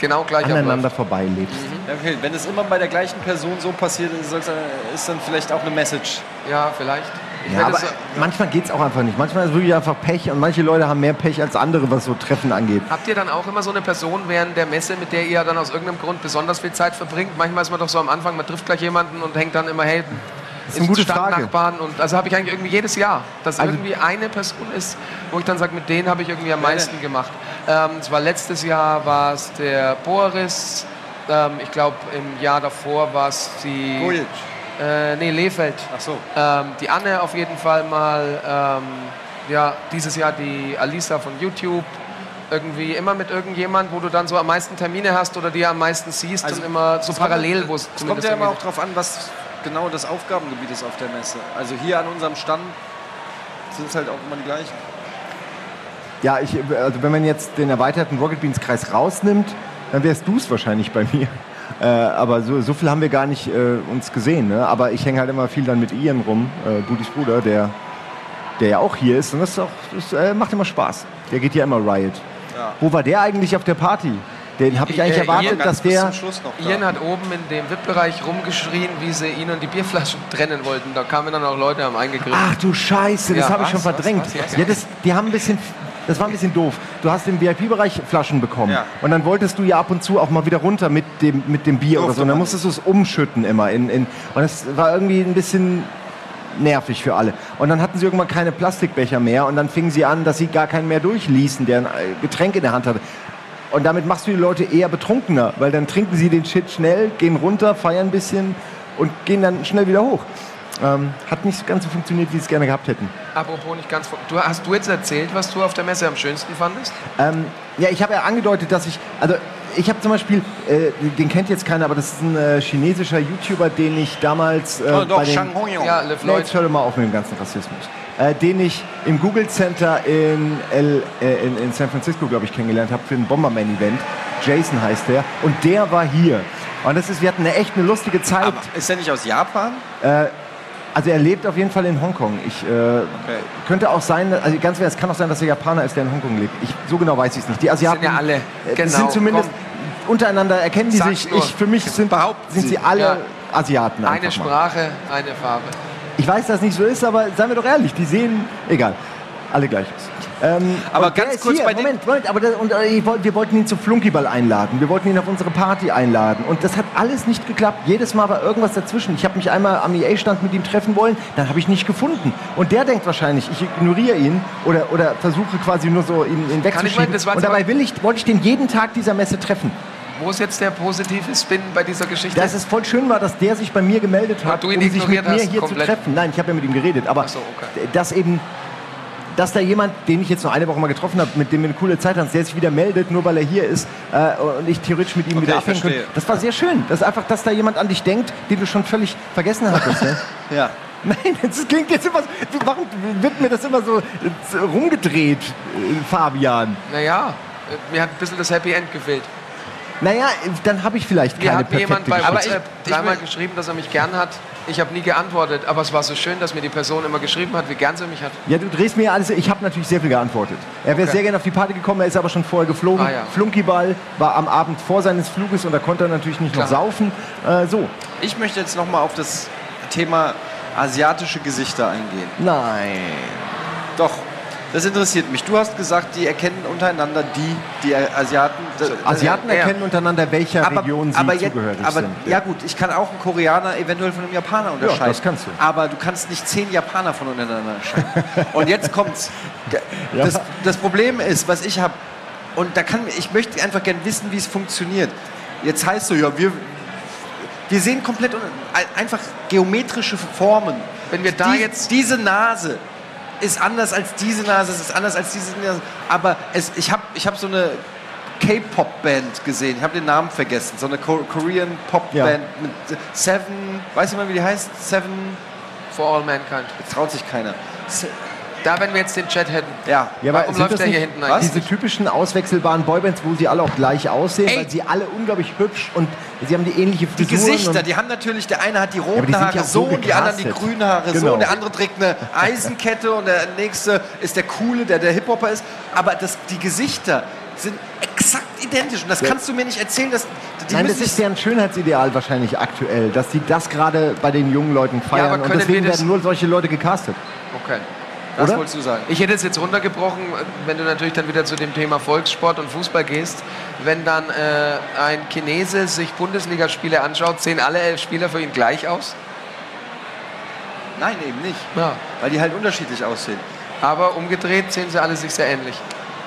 genau gleich aneinander abläuft. vorbeilebst. Ja, okay. Wenn es immer bei der gleichen Person so passiert, ist dann vielleicht auch eine Message. Ja, vielleicht. Ja, aber manchmal geht es auch einfach nicht. Manchmal ist es wirklich einfach Pech und manche Leute haben mehr Pech als andere, was so Treffen angeht. Habt ihr dann auch immer so eine Person während der Messe, mit der ihr dann aus irgendeinem Grund besonders viel Zeit verbringt? Manchmal ist man doch so am Anfang, man trifft gleich jemanden und hängt dann immer, hey, ist eine gute Stadtnachbarn und also habe ich eigentlich irgendwie jedes Jahr, dass Also- irgendwie eine Person ist, wo ich dann sage, mit denen habe ich irgendwie am meisten gemacht. Ähm, es war letztes Jahr war es der Boris, ähm, ich glaube im Jahr davor war es die Gojic. Äh, nee Lehfeld. Ach so. Ähm, die Anne auf jeden Fall mal. Ähm, ja, dieses Jahr die Alisa von YouTube. Irgendwie immer mit irgendjemand, wo du dann so am meisten Termine hast oder die am meisten siehst Also, und immer so Es kommt- parallel, wo es Es kommt ja immer auch darauf an, was genau das Aufgabengebiet ist auf der Messe. Also hier an unserem Stand sind es halt auch immer die gleichen. Ja, ich, also wenn man jetzt den erweiterten Rocket Beans Kreis rausnimmt, dann wärst du es wahrscheinlich bei mir. Äh, aber so, so viel haben wir gar nicht äh, uns gesehen. Ne? Aber ich hänge halt immer viel dann mit Ian rum, äh, Budis Bruder, der, der ja auch hier ist. Und das, ist auch, das äh, macht immer Spaß. Der geht ja immer Riot. Ja. Wo war der eigentlich auf der Party? Den habe ich eigentlich Äh, erwartet, Ian dass der. da. Ian hat oben in dem VIP-Bereich rumgeschrien, wie sie ihn und die Bierflaschen (laughs) trennen wollten. Da kamen dann auch Leute, haben eingegriffen. Ach du Scheiße, das Ja, habe ich schon was, was, verdrängt. was, was? Ja, das, die haben ein bisschen das war ein bisschen doof. Du hast im VIP-Bereich Flaschen bekommen. Ja. Und dann wolltest du ja ab und zu auch mal wieder runter mit dem, mit dem Bier Durfte oder so. Und dann musstest du es umschütten immer. In, in, und das war irgendwie ein bisschen nervig für alle. Und dann hatten sie irgendwann keine Plastikbecher mehr und dann fingen sie an, dass sie gar keinen mehr durchließen, der ein äh, Getränk in der Hand hatte. Und damit machst du die Leute eher betrunkener, weil dann trinken sie den Shit schnell, gehen runter, feiern ein bisschen und gehen dann schnell wieder hoch. Ähm, hat nicht ganz so funktioniert, wie sie es gerne gehabt hätten. Apropos nicht ganz. Du, hast du jetzt erzählt, was du auf der Messe am schönsten fandest? Ähm, ja, ich habe ja angedeutet, dass ich, also ich habe zum Beispiel, äh, den kennt jetzt keiner, aber das ist ein äh, chinesischer YouTuber, den ich damals äh, Oh, doch, bei den, Shang Hongyong. Ja, Le Nee, jetzt hör doch mal auf mit dem ganzen Rassismus. Äh, den ich im Google Center in, L, äh, in, in San Francisco, glaube ich, kennengelernt habe für ein Bomberman-Event. Jason heißt der. Und der war hier. Und das ist, wir hatten eine echt eine lustige Zeit. Aber ist der nicht aus Japan? Also er lebt auf jeden Fall in Hongkong. Ich äh, könnte auch sein, also ganz ehrlich, es kann auch sein, dass er Japaner ist, der in Hongkong lebt. Ich, so genau weiß ich es nicht. Die Asiaten ja alle. äh, Genau, sind zumindest untereinander erkennen die Sag's sich. nur. Ich, für mich sind, sind sie sie. alle Ja. Asiaten. Eine einfach mal. Sprache, eine Farbe. Ich weiß, dass es nicht so ist, aber seien wir doch ehrlich, die sehen, egal, alle gleich aus. Ähm, Aber ganz kurz hier, bei Moment, Moment, aber das, und, äh, wollt- wir wollten ihn zum Flunkyball einladen, wir wollten ihn auf unsere Party einladen und das hat alles nicht geklappt. Jedes Mal war irgendwas dazwischen. Ich habe mich einmal am EA-Stand mit ihm treffen wollen, dann habe ich nicht gefunden. Und der denkt wahrscheinlich, ich ignoriere ihn oder, oder versuche quasi nur so ihn, ihn wegzuschieben. meinen, und dabei will ich, wollte ich den jeden Tag dieser Messe treffen. Wo ist jetzt der positive Spin bei dieser Geschichte? Dass es voll schön war, dass der sich bei mir gemeldet hat, um sich mit mir hier komplett. zu treffen. Nein, ich habe ja mit ihm geredet, aber so, okay. dass eben dass da jemand, den ich jetzt noch eine Woche mal getroffen habe, mit dem wir eine coole Zeit hatten, der sich wieder meldet, nur weil er hier ist äh, und ich theoretisch mit ihm Okay, wieder abhängen könnte. Das war sehr schön. Das ist einfach, dass da jemand an dich denkt, den du schon völlig vergessen hattest. ne? (laughs) Ja. Nein, das klingt jetzt immer so. Warum wird mir das immer so rumgedreht, äh, Fabian? naja, mir hat ein bisschen das Happy End gefehlt. Naja, dann habe ich vielleicht Mir keine hat mir jemand bei. WhatsApp ich dreimal geschrieben, dass er mich gern hat. Ich habe nie geantwortet, aber es war so schön, dass mir die Person immer geschrieben hat, wie gern sie mich hat. Ja, du drehst mir alles. Ich habe natürlich sehr viel geantwortet. Er wäre Okay. sehr gerne auf die Party gekommen, er ist aber schon vorher geflogen. Ah, ja. Flunkyball war am Abend vor seines Fluges und da konnte er natürlich nicht noch Klar. saufen. Äh, so. Ich möchte jetzt noch mal auf das Thema asiatische Gesichter eingehen. Nein. Doch, das interessiert mich. Du hast gesagt, die erkennen untereinander die, die Asiaten. Asiaten äh, erkennen untereinander, welcher aber, Region sie aber jetzt, zugehörig aber, sind. Ja gut, ich kann auch einen Koreaner eventuell von einem Japaner unterscheiden. das kannst du. Aber du kannst nicht zehn Japaner voneinander unterscheiden. Und jetzt kommt's. Das, das Problem ist, was ich habe, und da kann ich möchte einfach gerne wissen, wie es funktioniert. Jetzt heißt so, ja, wir, wir sehen komplett einfach geometrische Formen. Wenn wir da Die- jetzt- diese Nase ist anders als diese Nase, es ist anders als diese Nase. Aber es, ich habe ich hab so eine K-Pop-Band gesehen. Ich habe den Namen vergessen. So eine Ko Korean Pop-Band Ja. mit Seven, weiß jemand, wie die heißt? Seven, For all mankind. jetzt traut sich keiner. Da, wenn wir jetzt den Chat hätten. ja. Ja, Warum sind läuft das der hier hinten eigentlich? Diese typischen auswechselbaren Boybands, wo sie alle auch gleich aussehen, Ey. weil sie alle unglaublich hübsch und sie haben die ähnliche Die Frisuren. Gesichter, und die haben natürlich, der eine hat die roten die sind Haare ja so so, und die anderen die grünen Haare so, Genau. und der andere trägt eine (laughs) Eisenkette und der nächste ist der coole, der der Hip-Hopper ist. Aber das, die Gesichter sind exakt identisch und das Ja. kannst du mir nicht erzählen, dass die Nein, das müssen ist deren Schönheitsideal wahrscheinlich aktuell, dass sie das gerade bei den jungen Leuten feiern aber und können deswegen wir das- werden nur solche Leute gecastet. Okay. Das oder? wolltest du sagen. Ich hätte es jetzt runtergebrochen, wenn du natürlich dann wieder zu dem Thema Volkssport und Fußball gehst. Wenn dann äh, ein Chinese sich Bundesligaspiele anschaut, sehen alle elf Spieler für ihn gleich aus? Nein, eben nicht. Ja. Weil die halt unterschiedlich aussehen. Aber umgedreht sehen sie alle sich sehr ähnlich.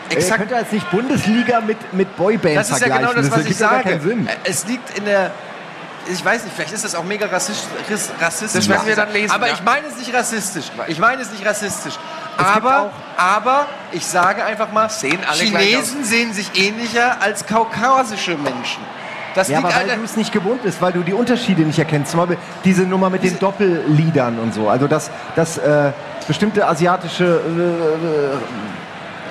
Ihr Exakt. könnt als nicht Bundesliga mit, mit Boyband Das ist ja vergleichen. genau das, was ich ja gar sage. Sinn. Es liegt in der. Ich weiß nicht, vielleicht ist das auch mega rassistisch. rassistisch Das werden wir dann lesen, Aber ja. ich meine es nicht rassistisch. Ich meine es nicht rassistisch. gibt Aber, aber, ich sage einfach mal, Sehen alle Chinesen sehen sich ähnlicher als kaukasische Menschen. Das Ja, aber weil du es nicht gewohnt bist, weil du die Unterschiede nicht erkennst. Zum Beispiel diese Nummer mit den Doppelliedern und so. Also dass, dass äh, bestimmte asiatische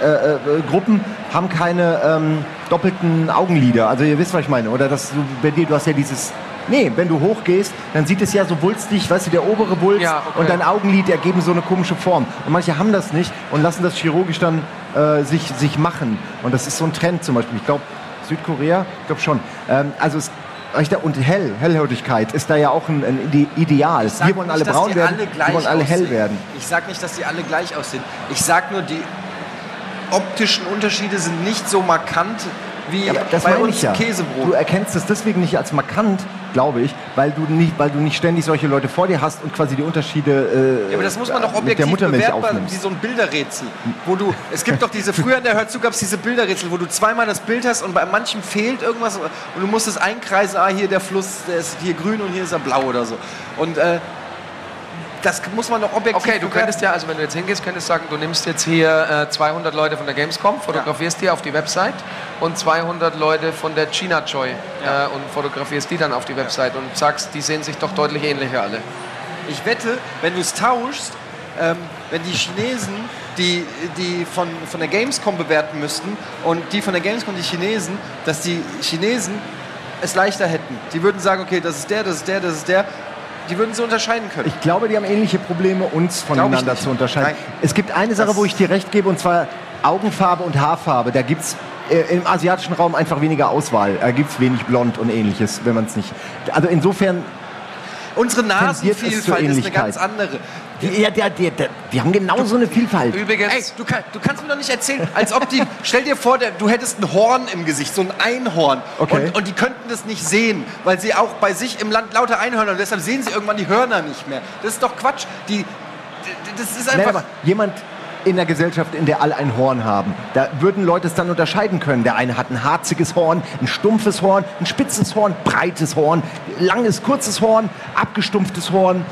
äh, äh, äh, Gruppen haben keine ähm, doppelten Augenlider. Also ihr wisst, was ich meine. Oder dass du bei dir, du hast ja dieses. Nee, wenn du hochgehst, dann sieht es ja so wulstig, weißt du, der obere Wulst Ja, okay. und dein Augenlid ergeben so eine komische Form. Und manche haben das nicht und lassen das chirurgisch dann äh, sich, sich machen. Und das ist so ein Trend zum Beispiel. Ich glaube, Südkorea, ich glaube schon. Ähm, also es, und hell, Hellhäutigkeit ist da ja auch ein, ein Ide- Ideal. Wir wollen nicht, alle dass braun werden, alle wir wollen alle hell aussehen. werden. Ich sage nicht, dass die alle gleich aussehen. Ich sage nur, die, optischen Unterschiede sind nicht so markant wie Ja, das bei uns ich ja. Du Käsebrot. erkennst es deswegen nicht als markant, glaube ich, weil du nicht, weil du nicht ständig solche Leute vor dir hast und quasi die Unterschiede äh, Ja, aber das muss man doch objektiv bewerten, wie so ein Bilderrätsel. Wo du, es gibt doch diese, (laughs) früher in der Hörzu gab es diese Bilderrätsel, wo du zweimal das Bild hast und bei manchem fehlt irgendwas und du musst es einkreisen, ah, hier der Fluss, der ist hier grün und hier ist er blau oder so. Und äh, das muss man doch objektiv Okay, du könntest ja, also wenn du jetzt hingehst, könntest du sagen, du nimmst jetzt hier äh, 200 Leute von der Gamescom, fotografierst die auf die Website und 200 Leute von der China Joy äh, und fotografierst die dann auf die Website und sagst, die sehen sich doch deutlich ähnlicher alle. Ich wette, wenn du es tauschst, ähm, wenn die Chinesen, die, die von, von der Gamescom bewerten müssten und die von der Gamescom die Chinesen, dass die Chinesen es leichter hätten. Die würden sagen, okay, das ist der, das ist der, das ist der. Die würden sie unterscheiden können. Ich glaube, die haben ähnliche Probleme, uns voneinander zu unterscheiden. Nein. Es gibt eine Sache, Das- wo ich dir recht gebe, und zwar Augenfarbe und Haarfarbe. Da gibt es äh, im asiatischen Raum einfach weniger Auswahl. Da gibt es wenig Blond und ähnliches, wenn man es nicht... Also insofern, Unsere Nasenvielfalt ist eine ganz andere. die, ja, der, der, der, die haben genauso eine Vielfalt. Übrigens, Ey, du, kann, du kannst mir doch nicht erzählen, als ob die. (laughs) stell dir vor, der, du hättest ein Horn im Gesicht, so ein Einhorn. Okay. Und, und die könnten das nicht sehen, weil sie auch bei sich im Land lauter Einhörner und deshalb sehen sie irgendwann die Hörner nicht mehr. Das ist doch Quatsch. Die, das ist Nein, einfach. aber jemand in der Gesellschaft, in der alle ein Horn haben, da würden Leute es dann unterscheiden können. Der eine hat ein harziges Horn, ein stumpfes Horn, ein spitzes Horn, breites Horn, langes, kurzes Horn, abgestumpftes Horn.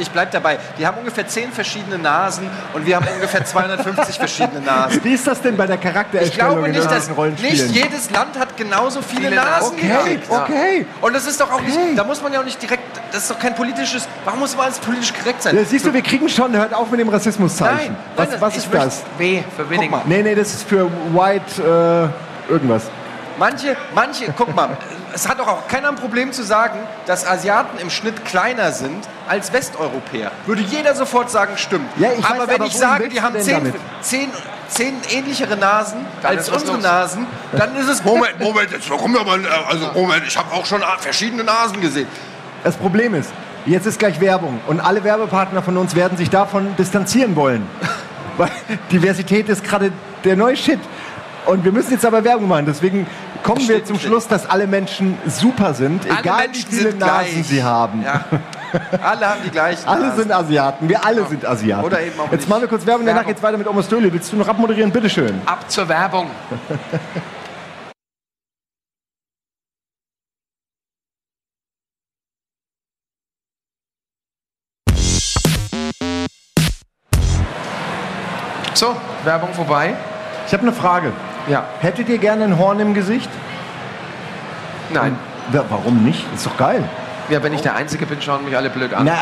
Ich bleib dabei. Die haben ungefähr 10 verschiedene Nasen und wir haben ungefähr 250 (laughs) verschiedene Nasen. Wie ist das denn bei der Ich Charaktererstellung glaube in nicht, dass nicht jedes Land hat genauso viele, Viele Nasen. Okay, okay. Und das ist doch auch Okay. nicht, da muss man ja auch nicht direkt, das ist doch kein politisches, warum muss man alles politisch korrekt sein? Ja, siehst du, wir kriegen schon, hört auf mit dem Rassismuszeichen. Nein, was nein, was ist das? W für Guck Winning. mal, Nee, nee, das ist für White äh, irgendwas. manche, manche, guck mal, (laughs) es hat doch auch keiner ein Problem zu sagen, dass Asiaten im Schnitt kleiner sind als Westeuropäer. Würde jeder sofort sagen, stimmt. Ja, ich aber weiß, wenn aber ich sage, die haben zehn, zehn, zehn ähnlichere Nasen Dann als unsere los. Nasen, dann ist es, Moment, Moment, jetzt kommen wir mal, also Moment, ich habe auch schon verschiedene Nasen gesehen. Das Problem ist, jetzt ist gleich Werbung und alle Werbepartner von uns werden sich davon distanzieren wollen. (laughs) Weil Diversität ist gerade der neue Shit. Und wir müssen jetzt aber Werbung machen. Deswegen kommen wir zum. Schluss, dass alle Menschen super sind, Alle egal Menschen wie viele Nasen gleich. sie haben. Ja. Alle haben die gleichen (laughs) Alle Nasen. sind Asiaten. Wir alle sind Asiaten. Oder eben auch Jetzt nicht. machen wir kurz Werbung, danach Werbung. geht's weiter mit Omos Döli. Willst du noch abmoderieren? Bitteschön. Ab zur Werbung. (laughs) So, Werbung vorbei. Ich habe eine Frage. Ja. Hättet ihr gerne ein Horn im Gesicht? Nein. Ja, warum nicht? Ist doch geil. Ja, wenn ich der Einzige bin, schauen mich alle blöd an. Na,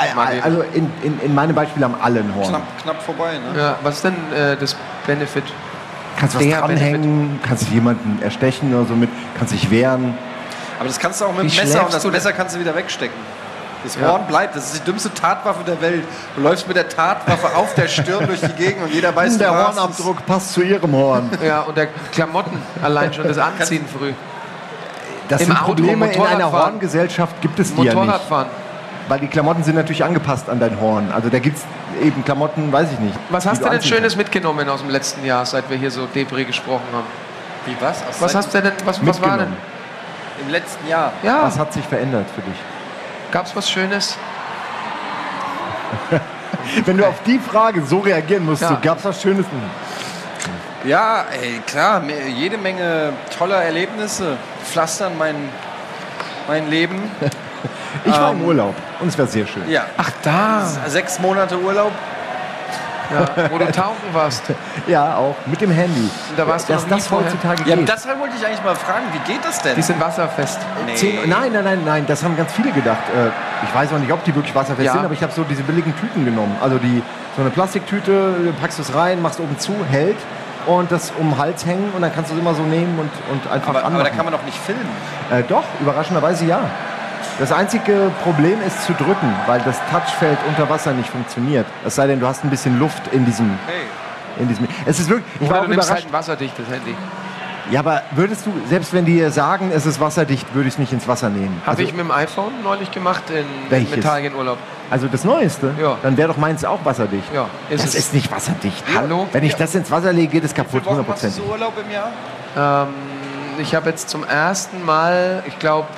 also in, in, in meinem Beispiel haben alle ein Horn. Knapp, knapp vorbei, ne? ja, was ist denn äh, das Benefit? Kannst was dranhängen, kannst jemanden erstechen oder so mit, kannst dich wehren. Aber das kannst du auch mit Wie dem Messer und das du? Messer kannst du wieder wegstecken. Das Ja. Horn bleibt, das ist die dümmste Tatwaffe der Welt. Du läufst mit der Tatwaffe auf der Stirn durch die Gegend und jeder weiß, der. Hornabdruck passt zu ihrem Horn. Ja, und der Klamotten allein schon, das Anziehen früh. Das Im sind Auto, Probleme in einer. Horngesellschaft gibt es die ja nicht. Motorradfahren. Weil die Klamotten sind natürlich angepasst an dein Horn. Also da gibt es eben Klamotten, weiß ich nicht. Was hast du denn Schönes mitgenommen aus dem letzten Jahr, seit wir hier so Debris gesprochen haben? Wie was? Aus Was hast du denn, was, was war denn? mitgenommen. Im letzten Jahr. Ja, Was hat sich verändert für dich? Gab's was Schönes? (laughs) Wenn du auf die Frage so reagieren musst, Ja. gab es was Schönes? Ja, ey, klar, jede Menge toller Erlebnisse pflastern mein, mein Leben. (laughs) Ich war im Ähm, Urlaub und es war sehr schön. Ja, Ach, da, sechs Monate Urlaub. Ja, wo du tauchen warst. (laughs) Ja, auch mit dem Handy. Da warst du Dass das heutzutage Ja, geht. deshalb wollte ich eigentlich mal fragen, wie geht das denn? Die sind wasserfest. Zehn, nein, nein, nein, nein, das haben ganz viele gedacht. Äh, ich weiß auch nicht, ob die wirklich wasserfest Ja. sind, aber ich habe so diese billigen Tüten genommen. Also die, so eine Plastiktüte, packst du es rein, machst oben zu, hält und das um den Hals hängen und dann kannst du es immer so nehmen und, und einfach aber, aber anmachen. da kann man doch nicht filmen. äh, doch, überraschenderweise ja. Das einzige Problem ist zu drücken, weil das Touchfeld unter Wasser nicht funktioniert. Es sei denn, du hast ein bisschen Luft in diesem, Hey. in diesem. Es ist wirklich. Ich war Oder auch du nimmst überrascht. halt ein wasserdichtes Handy. Ja, aber würdest du, selbst wenn die sagen, es ist wasserdicht, würde ich es nicht ins Wasser nehmen? Habe Also, ich mit dem iPhone neulich gemacht in? Italienurlaub. also das Neueste? Ja. Dann wäre doch meins auch wasserdicht. Ja, ist das es. ist nicht wasserdicht. Hallo? Wenn ich das ins Wasser lege, geht es kaputt, viele Wochen machst du 100%. Urlaub im Jahr? Ähm, ich habe jetzt zum ersten Mal, ich glaube,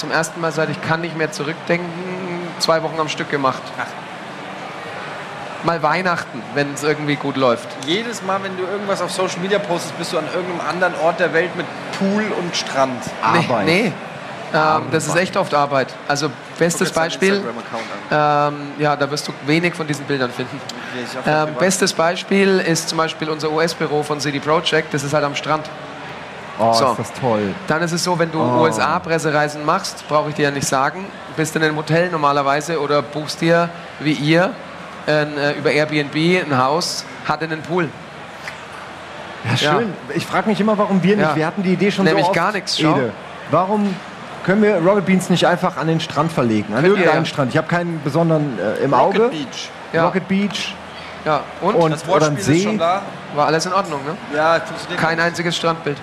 zum ersten Mal seit ich kann nicht mehr zurückdenken, zwei Wochen am Stück gemacht. Mal Weihnachten, wenn es irgendwie gut läuft. Jedes Mal, wenn du irgendwas auf Social Media postest, bist du an irgendeinem anderen Ort der Welt mit Pool und Strand. Arbeit. Nee, nee. Ähm, das ist echt oft Arbeit. Also bestes Beispiel, ähm, ja, da wirst du wenig von diesen Bildern finden. Ähm, bestes Beispiel ist zum Beispiel unser US-Büro von City Project, das ist halt am Strand. Oh, So. ist das toll. Dann ist es so, wenn du Oh. USA-Pressereisen machst, brauche ich dir ja nicht sagen, bist in einem Hotel normalerweise oder buchst dir, wie ihr, ein, äh, über Airbnb ein Haus, hat einen Pool. Ja, schön. Ich frage mich immer, warum wir nicht. Ja. Wir hatten die Idee schon Nämlich so oft. gar nichts. Ede, warum können wir Rocket Beans nicht einfach an den Strand verlegen? An Könnt ihr irgendeinen ja. Strand. Ich habe keinen besonderen äh, im Auge. Rocket Beach. Ja. Rocket Beach. Ja, und? Und- Das oder ein Wortspiel ist See. schon da. War alles in Ordnung, ne? Ja, funktioniert. Kein einziges Strandbild.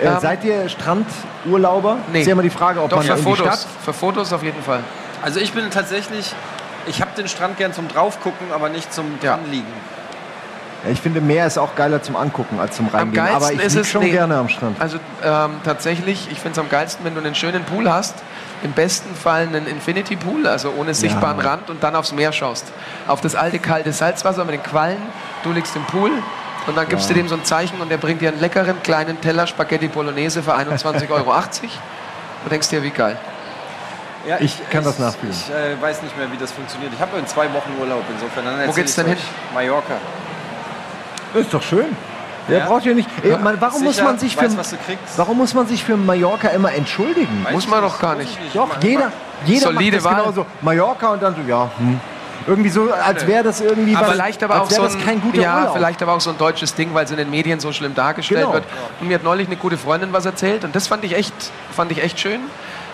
Äh, Ähm, seid ihr Strandurlauber? Nee. Ist ja immer die Frage, ob Doch, man für in die Fotos. Stadt... Für Fotos auf jeden Fall. Also ich bin tatsächlich, ich habe den Strand gern zum draufgucken, aber nicht zum Ja. dranliegen. Ja, ich finde, Meer ist auch geiler zum Angucken als zum Reingehen. geilsten Aber ich ist es- schon nee. gerne am Strand. Also ähm, tatsächlich, ich finde es am geilsten, wenn du einen schönen Pool hast. Im besten Fall einen Infinity Pool, also ohne sichtbaren Rand und dann aufs Meer schaust. Auf das alte kalte Salzwasser mit den Quallen. Du liegst im Pool und dann gibst du dem so ein Zeichen und der bringt dir einen leckeren kleinen Teller Spaghetti Bolognese für 21,80 (laughs) Euro. Du denkst dir, wie geil. Ja, Ich kann das nachfühlen. Ich äh, weiß nicht mehr, wie das funktioniert. Ich habe in zwei Wochen Urlaub, insofern. Dann erzähl geht's denn euch. Mallorca. Ist doch schön. Der Ja. braucht ja nicht. Ey, man, warum muss Sicher? man sich für Weißt, was du kriegst? Warum muss man sich für Mallorca immer entschuldigen? Weiß Muss ich man nicht, doch gar muss nicht. ich Doch, jeder, jeder Solide macht das Wahl. genauso. Mallorca und dann so, ja, hm. Irgendwie so, als wäre das irgendwie Aber was, vielleicht aber auch so ein, kein guter ja, Urlaub. vielleicht aber auch so ein deutsches Ding, weil es in den Medien so schlimm dargestellt Genau. wird. Und mir hat neulich eine gute Freundin was erzählt und das fand ich echt, fand ich echt schön.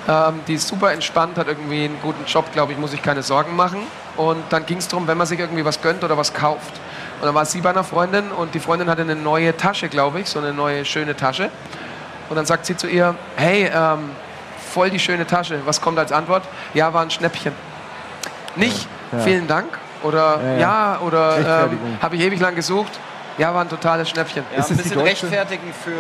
Ähm, die ist super entspannt, hat irgendwie einen guten Job, glaube ich, muss sich keine Sorgen machen. Und dann ging es darum, wenn man sich irgendwie was gönnt oder was kauft. Und dann war sie bei einer Freundin und die Freundin hatte eine neue Tasche, glaube ich, so eine neue schöne Tasche. Und dann sagt sie zu ihr, hey, ähm, voll die schöne Tasche. Was kommt als Antwort? Ja, war ein Schnäppchen. Nicht, Ja. vielen Dank oder Ja, ja, ja. oder ähm, habe ich ewig lang gesucht. Ja, war ein totales Schnäppchen. Ja, Ist ein bisschen rechtfertigen für,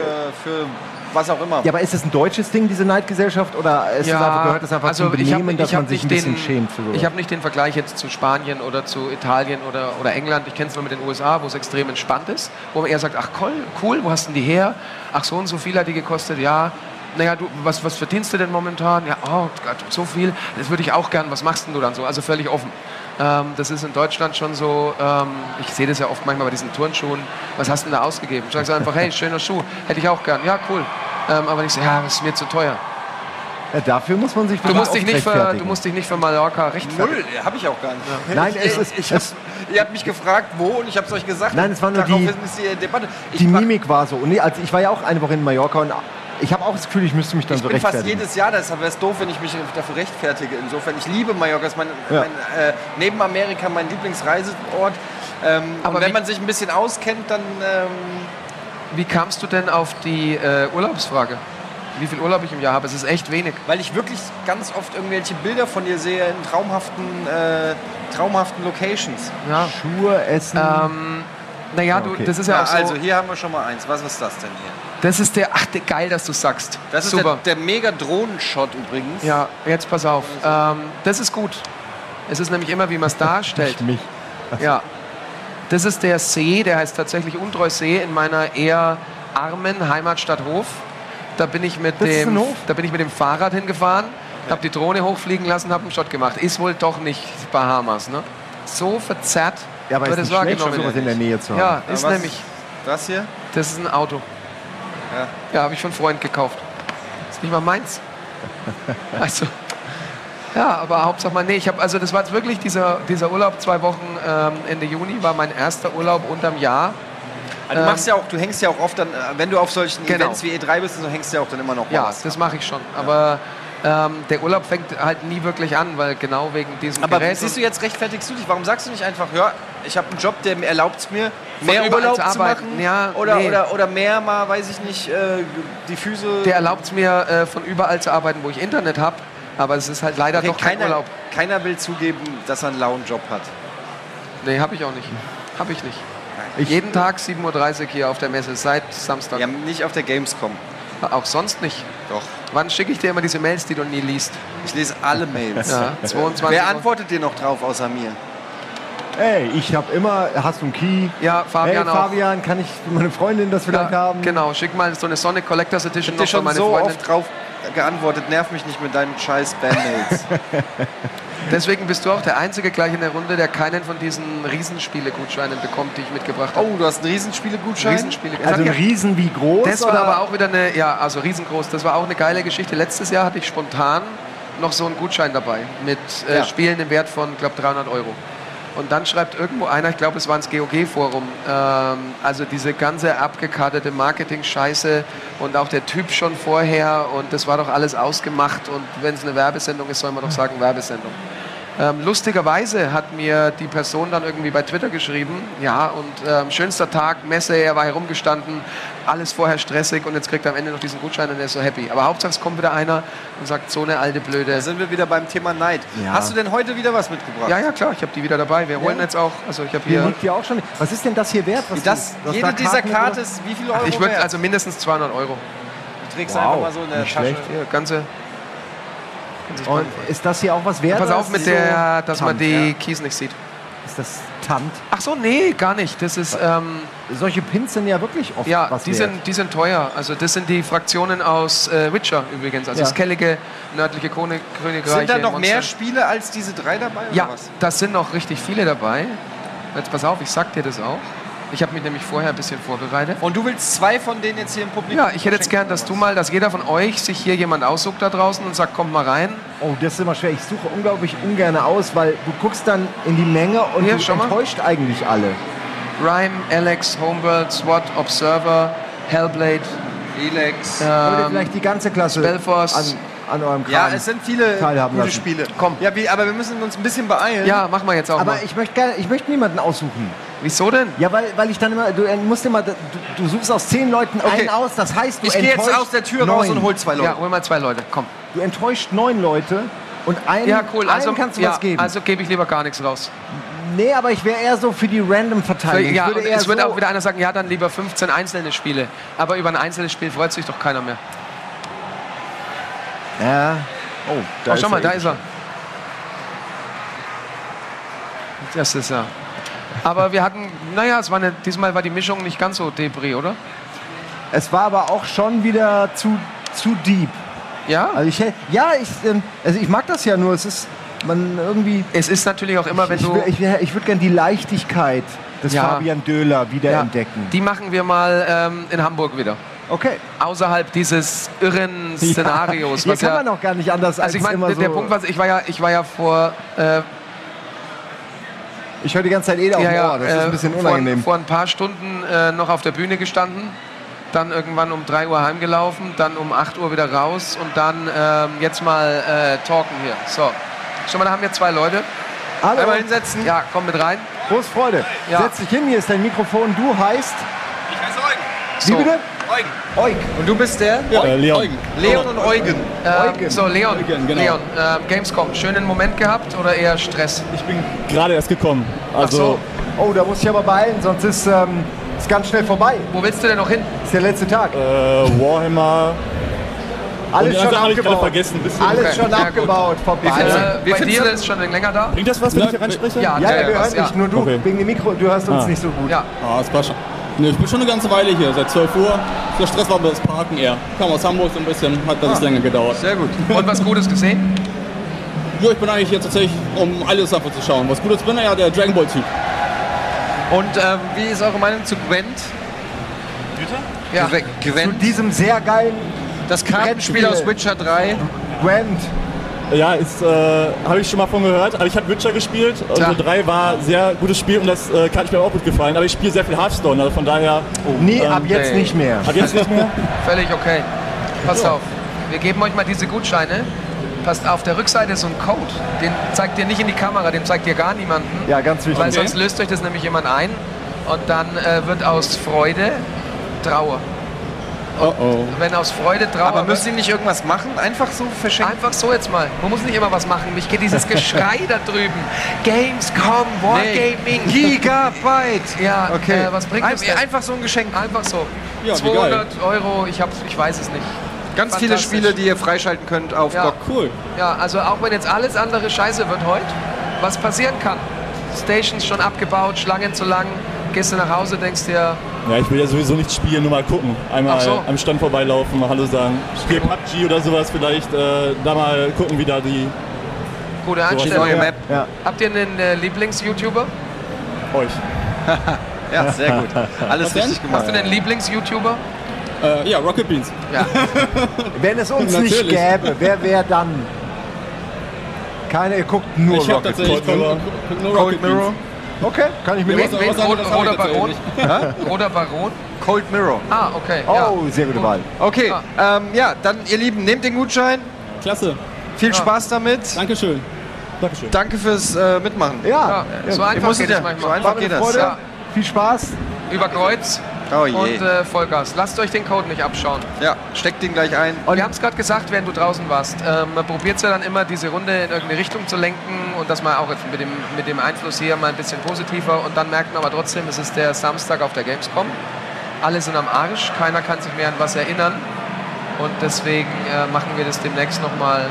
für was auch immer. Ja, aber ist das ein deutsches Ding, diese Neidgesellschaft? Oder ist es einfach, gehört das einfach zum also hab- Benehmen, dass hab man sich ein nicht bisschen den, schämt? Ich habe nicht den Vergleich jetzt zu Spanien oder zu Italien oder, oder England. Ich kenne es nur mit den USA, wo es extrem entspannt ist. Wo man eher sagt, ach cool, cool, wo hast denn die her? Ach, so und so viel hat die gekostet, ja. Naja, du, was, was verdienst du denn momentan? Ja, oh Gott, so viel. Das würde ich auch gern. Was machst denn du dann so? Also völlig offen. Ähm, das ist in Deutschland schon so, ähm, ich sehe das ja oft manchmal bei diesen Turnschuhen. Was hast du denn da ausgegeben? Ich sage einfach, hey, schöner Schuh, hätte ich auch gern. Ja, cool. Ähm, aber nicht so, ja, das ist mir zu teuer. ja, dafür muss man sich Du musst, dich nicht für, du musst dich nicht für Mallorca rechtfertigen. Null, habe ich auch gar nicht. Nein, ich, es ist- ich, es- ihr habt mich gefragt, wo und ich habe es euch gesagt. Nein, es war nur die- ist die Debatte. Ich Die Mimik war so. Und nee, also ich war ja auch eine Woche in Mallorca und ich habe auch das Gefühl, ich müsste mich dann Ich so bin fast rechtfertigen. jedes Jahr, deshalb wäre es doof, wenn ich mich dafür rechtfertige. Insofern, ich liebe Mallorca, ist mein, Ja. mein, äh, neben Amerika mein Lieblingsreiseort. Ähm, Aber und wenn man sich ein bisschen auskennt, dann ähm, Wie kamst du denn auf die äh, Urlaubsfrage? Wie viel Urlaub ich im Jahr habe? Es ist echt wenig. weil ich wirklich ganz oft irgendwelche Bilder von dir sehe in traumhaften, äh, traumhaften Locations. Ja. Schuhe, Essen. Ähm, naja, okay. du, das ist ja, Ja, auch so. also hier haben wir schon mal eins. Was ist das denn hier? Das ist der. Ach, der, geil, dass du sagst. Das ist Super. der, der mega Drohnenshot übrigens. ja, jetzt pass auf. Ähm, das ist gut. Es ist nämlich immer, wie man es darstellt. (laughs) mich. Ja. Das ist der See, der heißt tatsächlich Untreusee in meiner eher armen Heimatstadt Hof. Da bin ich mit Das dem, da bin ich mit dem Fahrrad hingefahren, habe die Drohne hochfliegen lassen, habe einen Shot gemacht. Ist wohl doch nicht Bahamas, ne? So verzerrt Ja, aber wird es nicht schlecht, wahrgenommen. sowas in der Nähe zu haben. Ja, Aber ist nämlich. Das hier? Das ist ein Auto. Ja. Ja, habe ich von Freund gekauft. Ist nicht mal meins. (laughs) Also, ja, aber Hauptsache mal, nee, ich habe, also das war jetzt wirklich dieser, dieser Urlaub, zwei Wochen ähm, Ende Juni, war mein erster Urlaub unterm Jahr. Also du Ähm, machst ja auch, du hängst ja auch oft dann, äh, wenn du auf solchen Genau. Events wie E3 bist, so hängst du ja auch dann immer noch Ja, was. das mache ich schon. Aber Ähm, der Urlaub fängt halt nie wirklich an, weil genau wegen diesem Aber Gerät. siehst du jetzt rechtfertigst du dich? Warum sagst du nicht einfach, ja, ich habe einen Job, der mir erlaubt es mir, mehr Urlaub zu zu arbeiten? machen? Ja, oder, nee. oder, oder mehr mal, weiß ich nicht, äh, die Füße... der erlaubt es mir, äh, von überall zu arbeiten, wo ich Internet habe. Aber es ist halt leider Okay, doch kein keiner, Urlaub. keiner will zugeben, dass er einen lauen Job hat. Nee, habe ich auch nicht. Habe ich nicht. Ich- Jeden Tag 7.30 Uhr hier auf der Messe, seit Samstag. Ja, nicht auf der Gamescom. Auch sonst nicht. Doch. Wann schicke ich dir immer diese Mails, die du nie liest? Ich lese alle Mails. Ja, 22 Wer antwortet dir noch drauf außer mir? Ey, ich habe immer, hast du einen Key? Ja, Fabian hey, auch. Fabian, kann ich meine Freundin das vielleicht Ja, haben? genau, schick mal so eine Sonic Collectors Edition dir noch für schon meine so Freundin. oft drauf geantwortet, nerv mich nicht mit deinen scheiß Spam-Mails. (laughs) Deswegen bist du auch der Einzige gleich in der Runde, der keinen von diesen Riesenspiele-Gutscheinen bekommt, die ich mitgebracht habe. oh, du hast einen Riesenspiele-Gutschein? Riesenspiele. Also ein Riesen wie groß? Das war aber auch wieder eine, ja, also riesengroß. Das war auch eine geile Geschichte. Letztes Jahr hatte ich spontan noch so einen Gutschein dabei mit äh, Ja. Spielen im Wert von, glaube 300 Euro. Und dann schreibt irgendwo einer, ich glaube, es war ins GOG-Forum, ähm, also diese ganze abgekartete Marketing-Scheiße und auch der Typ schon vorher und das war doch alles ausgemacht und wenn es eine Werbesendung ist, soll man doch sagen Werbesendung. Ähm, lustigerweise hat mir die Person dann irgendwie bei Twitter geschrieben, ja, und ähm, schönster Tag, Messe, er war herumgestanden, alles vorher stressig und jetzt kriegt er am Ende noch diesen Gutschein und er ist so happy. Aber Hauptsache es kommt wieder einer und sagt, so eine alte Blöde. Da sind wir wieder beim Thema Neid. Ja. Hast du denn heute wieder was mitgebracht? Ja, ja, klar, ich habe die wieder dabei. Wir holen Ja. jetzt auch, also ich habe Hier hier, liegt ja auch schon. Was ist denn das hier wert? Was das, du- jede dieser Karte ist wie viel Euro ich würde also mindestens 200 Euro. du trägst Wow, einfach mal so in der Tasche. schlecht. Hier, ganze. Und ist das hier auch was wert? Pass auf mit der, so dass man Tant, die ja? Keys nicht sieht. Ist das Tant? Ach so, nee, gar nicht. Das ist, ähm, Solche Pins sind ja wirklich oft ja, was die wert. sind, die sind teuer. Also das sind die Fraktionen aus äh, Witcher übrigens. Also Ja. das Kellige, nördliche Kone- Königreich. Sind da noch Monster. mehr Spiele als diese drei dabei? Ja, Oder was? das sind noch richtig viele dabei. Jetzt pass auf, ich sag dir das auch. Ich habe mich nämlich vorher ein bisschen vorbereitet. Und du willst zwei von denen jetzt hier im Publikum Ja, ich hätte jetzt gern, oder dass du mal, dass jeder von euch sich hier jemand aussucht da draußen und sagt, kommt mal rein. Oh, das ist immer schwer. Ich suche unglaublich ungern aus, weil du guckst dann in die Menge und Hier, du schau mal. enttäuscht eigentlich alle. Rhyme, Alex, Homeworld, SWAT, Observer, Hellblade, Elex. Ähm, vielleicht die ganze Klasse Spellforce. an, an eurem Kram? Ja, es sind viele gute lassen. Spiele. Komm. Ja, wie, aber wir müssen uns ein bisschen beeilen. ja, mach mal jetzt auch aber mal. ich möchte, ich möchte niemanden aussuchen. Wieso denn? Ja, weil, weil ich dann immer, du äh, musst immer, du, du suchst aus zehn Leuten Okay. einen aus, das heißt, du ich gehe jetzt aus der Tür neun. raus und hol zwei Leute. Ja, hol mal zwei Leute, komm. Du enttäuscht neun Leute und einen, Ja, cool. Also, allen kannst du ja, was geben. also gebe ich lieber gar nichts raus. nee, aber ich wäre eher so für die random Verteilung. ja, ich würde es so, auch wieder einer sagen, ja, dann lieber 15 einzelne Spiele. Aber über ein einzelnes Spiel freut sich doch keiner mehr. Ja. Oh, da oh, schau mal, da ist er. Das ist er. Aber wir hatten, naja, es war eine, diesmal war die Mischung nicht ganz so Debris, oder? Es war aber auch schon wieder zu, zu deep. Ja? Also ich, ja, ich, ähm, also ich mag das ja nur. Es ist, man irgendwie. Es ist natürlich auch immer, wenn ich du. ich, will- ich würde gerne die Leichtigkeit des Ja. Fabian Döhler wieder ja, entdecken. die machen wir mal ähm, in Hamburg wieder. Okay. Außerhalb dieses irren Szenarios. Hier was kann ja, man auch gar nicht anders also ich als meine, der, so. der Punkt war, ich war ja, ich war ja vor, äh, ich höre die ganze Zeit Ede auf ja, dem ja, Ohr. Das ist äh, ein bisschen vor, unangenehm. vor ein paar Stunden äh, noch auf der Bühne gestanden, dann irgendwann um 3 Uhr heimgelaufen, dann um 8 Uhr wieder raus und dann ähm, jetzt mal äh, talken hier. So, schon mal, da haben wir zwei Leute. Hallo, Einmal hinsetzen. Ja, komm mit rein. Prost, Freude. Ja. Setz dich hin, hier ist dein Mikrofon. Du heißt. Ich heiße Eugen. So, Wie bitte? Eugen. Euk. Und du bist der? Äh, Leon. Leon und Eugen. ähm, Eugen. so Leon, Eugen, genau. Leon ähm, Gamescom, schönen Moment gehabt oder eher Stress? Ich bin gerade erst gekommen. Ach Also, so. Oh, da muss ich aber beeilen, sonst ist ähm, ist ganz schnell vorbei. Wo willst du denn noch hin? Ist der letzte Tag. äh, Warhammer. Alles schon ich abgebaut. Alles Okay, schon ja, abgebaut. Vorbei. Äh, Wie bei findest dir du- ist schon länger da? Bringt das was, wenn ich hier reinspreche? Ja, ja, ja, wir hören dich. Nur du, Okay. wegen dem Mikro, du hörst uns Ah. nicht so gut. Ja, Ah, das passt schon. Nee, ich bin schon eine ganze Weile hier, seit 12 Uhr. Der Stress war das Parken eher. Kam aus Hamburg so ein bisschen, hat das länger gedauert. Sehr gut. (laughs) und was Gutes gesehen? Ja, ich bin eigentlich hier tatsächlich, um alles einfach zu schauen. Was Gutes bin, ja der Dragon Ball Typ. Und ähm, wie ist eure Meinung zu Gwent? Ja. Gwe- Zu Gwent. diesem sehr geilen Das Kartenspiel aus Witcher 3. Gwent. Ja, ist, äh, habe ich schon mal von gehört. Aber ich habe Witcher gespielt. Und Tja. so 3 war ein sehr gutes Spiel und das äh, kann ich mir auch gut gefallen. Aber ich spiele sehr viel Hearthstone, also von daher. Nee, Ähm, ab jetzt nee. nicht mehr. Ab jetzt nicht mehr. (laughs) Völlig okay. Pass auf. Wir geben euch mal diese Gutscheine Passt auf, der Rückseite ist so ein Code. Den zeigt dir nicht in die Kamera, den zeigt dir gar niemanden. Ja, ganz wichtig. Weil Okay. sonst löst euch das nämlich jemand ein und dann äh, wird aus Freude Trauer. Oh oh. Wenn aus Freude Trauer Aber müssen die nicht irgendwas machen? Einfach so verschenken? Einfach so jetzt mal. Man muss nicht immer was machen. Mich geht dieses Geschrei (laughs) da drüben. Gamescom, Wargaming. Gigabyte! (laughs) Ja, Okay. äh, was bringt Ein, das denn? Einfach so ein Geschenk. Einfach so. Ja, wie 200 Euro, ich, hab, ich weiß es nicht. Ganz viele. Spiele, die ihr freischalten könnt auf Ja. GOG. Cool. Ja, also auch wenn jetzt alles andere scheiße wird heute, was passieren kann. Stations schon abgebaut, Schlangen zu lang, gehst du nach Hause, denkst dir, Ja, ich will ja sowieso nicht spielen, nur mal gucken. Einmal so. am Stand vorbeilaufen, mal Hallo sagen. Spiel PUBG oder sowas vielleicht, äh, da mal gucken, wie da die gute Einstellung. neue Map. Ja. Habt ihr einen äh, Lieblings-YouTuber? euch. (laughs) Ja, sehr gut. Alles Was denn? richtig gemacht. Hast du einen Lieblings-YouTuber? Äh, ja, Rocket Beans. Ja. (laughs) Wenn es uns nicht gäbe, wer wäre dann? Keiner, ihr guckt nur Ich Rocket. Cold Mirror. nur Cold Rocket Mirror? Okay, kann ich mir Ja, Wen, Roter, Baron? Roter Baron? Cold Mirror. Ah, okay. ja. Oh, sehr gute Wahl. Okay, ähm, ja, dann ihr Lieben, nehmt den Gutschein. Klasse. Viel Spaß damit. Dankeschön. Dankeschön. Danke fürs äh, Mitmachen. Ja, Ja, so einfach geht es ja, so manchmal. einfach geht das. Ja. Viel Spaß. Über Kreuz Oh je. und äh, Vollgas. Lasst euch den Code nicht abschauen. ja, steckt den gleich ein. Wir haben es gerade gesagt, während du draußen warst. Ähm, man probiert ja dann immer, diese Runde in irgendeine Richtung zu lenken und dass man auch jetzt mit dem, mit dem Einfluss hier mal ein bisschen positiver und dann merkt man aber trotzdem, es ist der Samstag auf der Gamescom. Alle sind am Arsch, keiner kann sich mehr an was erinnern und deswegen äh, machen wir das demnächst nochmal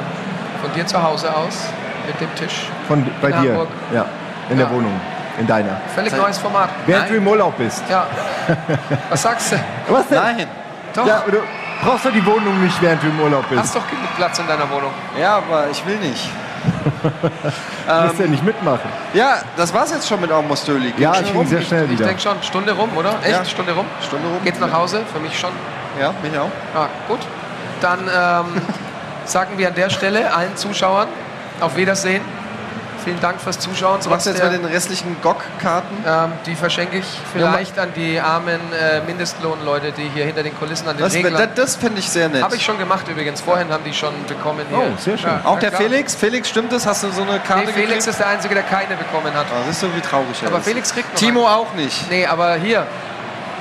von dir zu Hause aus mit dem Tisch. Von, bei In dir. Hamburg. Ja, in Ja. der Wohnung. In deiner. Völlig neues Format. Während du im Urlaub bist. Ja. Was sagst du? Was denn? Nein. Doch. Ja, du brauchst doch die Wohnung nicht, während du im Urlaub bist. Hast doch genug Platz in deiner Wohnung. Ja, aber ich will nicht. Du musst ja nicht mitmachen. Ja, das war's jetzt schon mit Almost Döli. Ja, Geht ich rum. sehr schnell Ich wieder. denke schon, Stunde rum, oder? Echt? Ja. Stunde rum? Stunde rum. Geht's nach Hause? Für mich schon. Ja, mich auch. Ja, gut. Dann ähm, (laughs) sagen wir an der Stelle allen Zuschauern auf Wiedersehen. Vielen Dank fürs Zuschauen. Was machst du jetzt der- mit den restlichen GOG-Karten? ähm, die verschenke ich vielleicht an die armen äh, Mindestlohnleute, die hier hinter den Kulissen an den Das, das, Reglern. das finde ich sehr nett. Habe ich schon gemacht übrigens. Vorhin haben die schon bekommen hier. Oh, sehr schön. auch ja, der klar. Felix? Felix, stimmt das? Hast du so eine Karte Nee, Felix gekriegt? ist der Einzige, der keine bekommen hat. Oh, siehst du, wie traurig er Aber ist. Felix kriegt noch Timo eine. auch nicht. Nee, aber hier,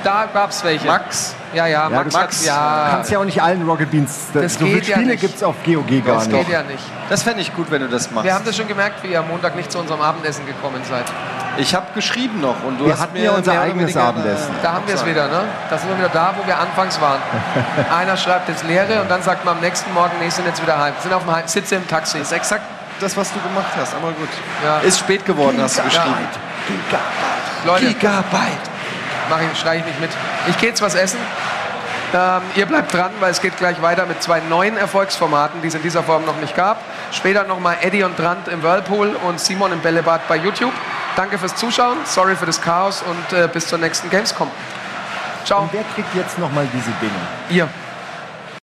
da gab's welche. Max? Ja, ja, Max, du Max ja. kannst ja auch nicht allen Rocket Beans. Das so viele geht ja gibt es auf GOG gar Das nicht. geht ja nicht. Das fände ich gut, wenn du das machst. Wir haben das schon gemerkt, wie ihr am Montag nicht zu unserem Abendessen gekommen seid. ich habe geschrieben noch und du Wir hast hatten mir ja unser eigenes Abendessen. Da haben wir es wieder, ne? Da sind wir wieder da, wo wir anfangs waren. (laughs) Einer schreibt jetzt Leere und dann sagt man am nächsten Morgen, nee, sind jetzt wieder heim. Sind auf dem Heim, sitze im Taxi. Das ist exakt das, was du gemacht hast, aber gut. Ja. Ist spät geworden, hast du geschrieben. Leute, Gigabyte. Ich, schreie ich nicht mit. Ich gehe jetzt was essen. Ähm, ihr bleibt dran, weil es geht gleich weiter mit zwei neuen Erfolgsformaten, die es in dieser Form noch nicht gab. Später nochmal Eddie und Brandt im Whirlpool und Simon im Bällebad bei YouTube. Danke fürs Zuschauen, sorry für das Chaos und äh, bis zur nächsten Gamescom. Ciao. Und wer kriegt jetzt nochmal diese Dinge? Ihr.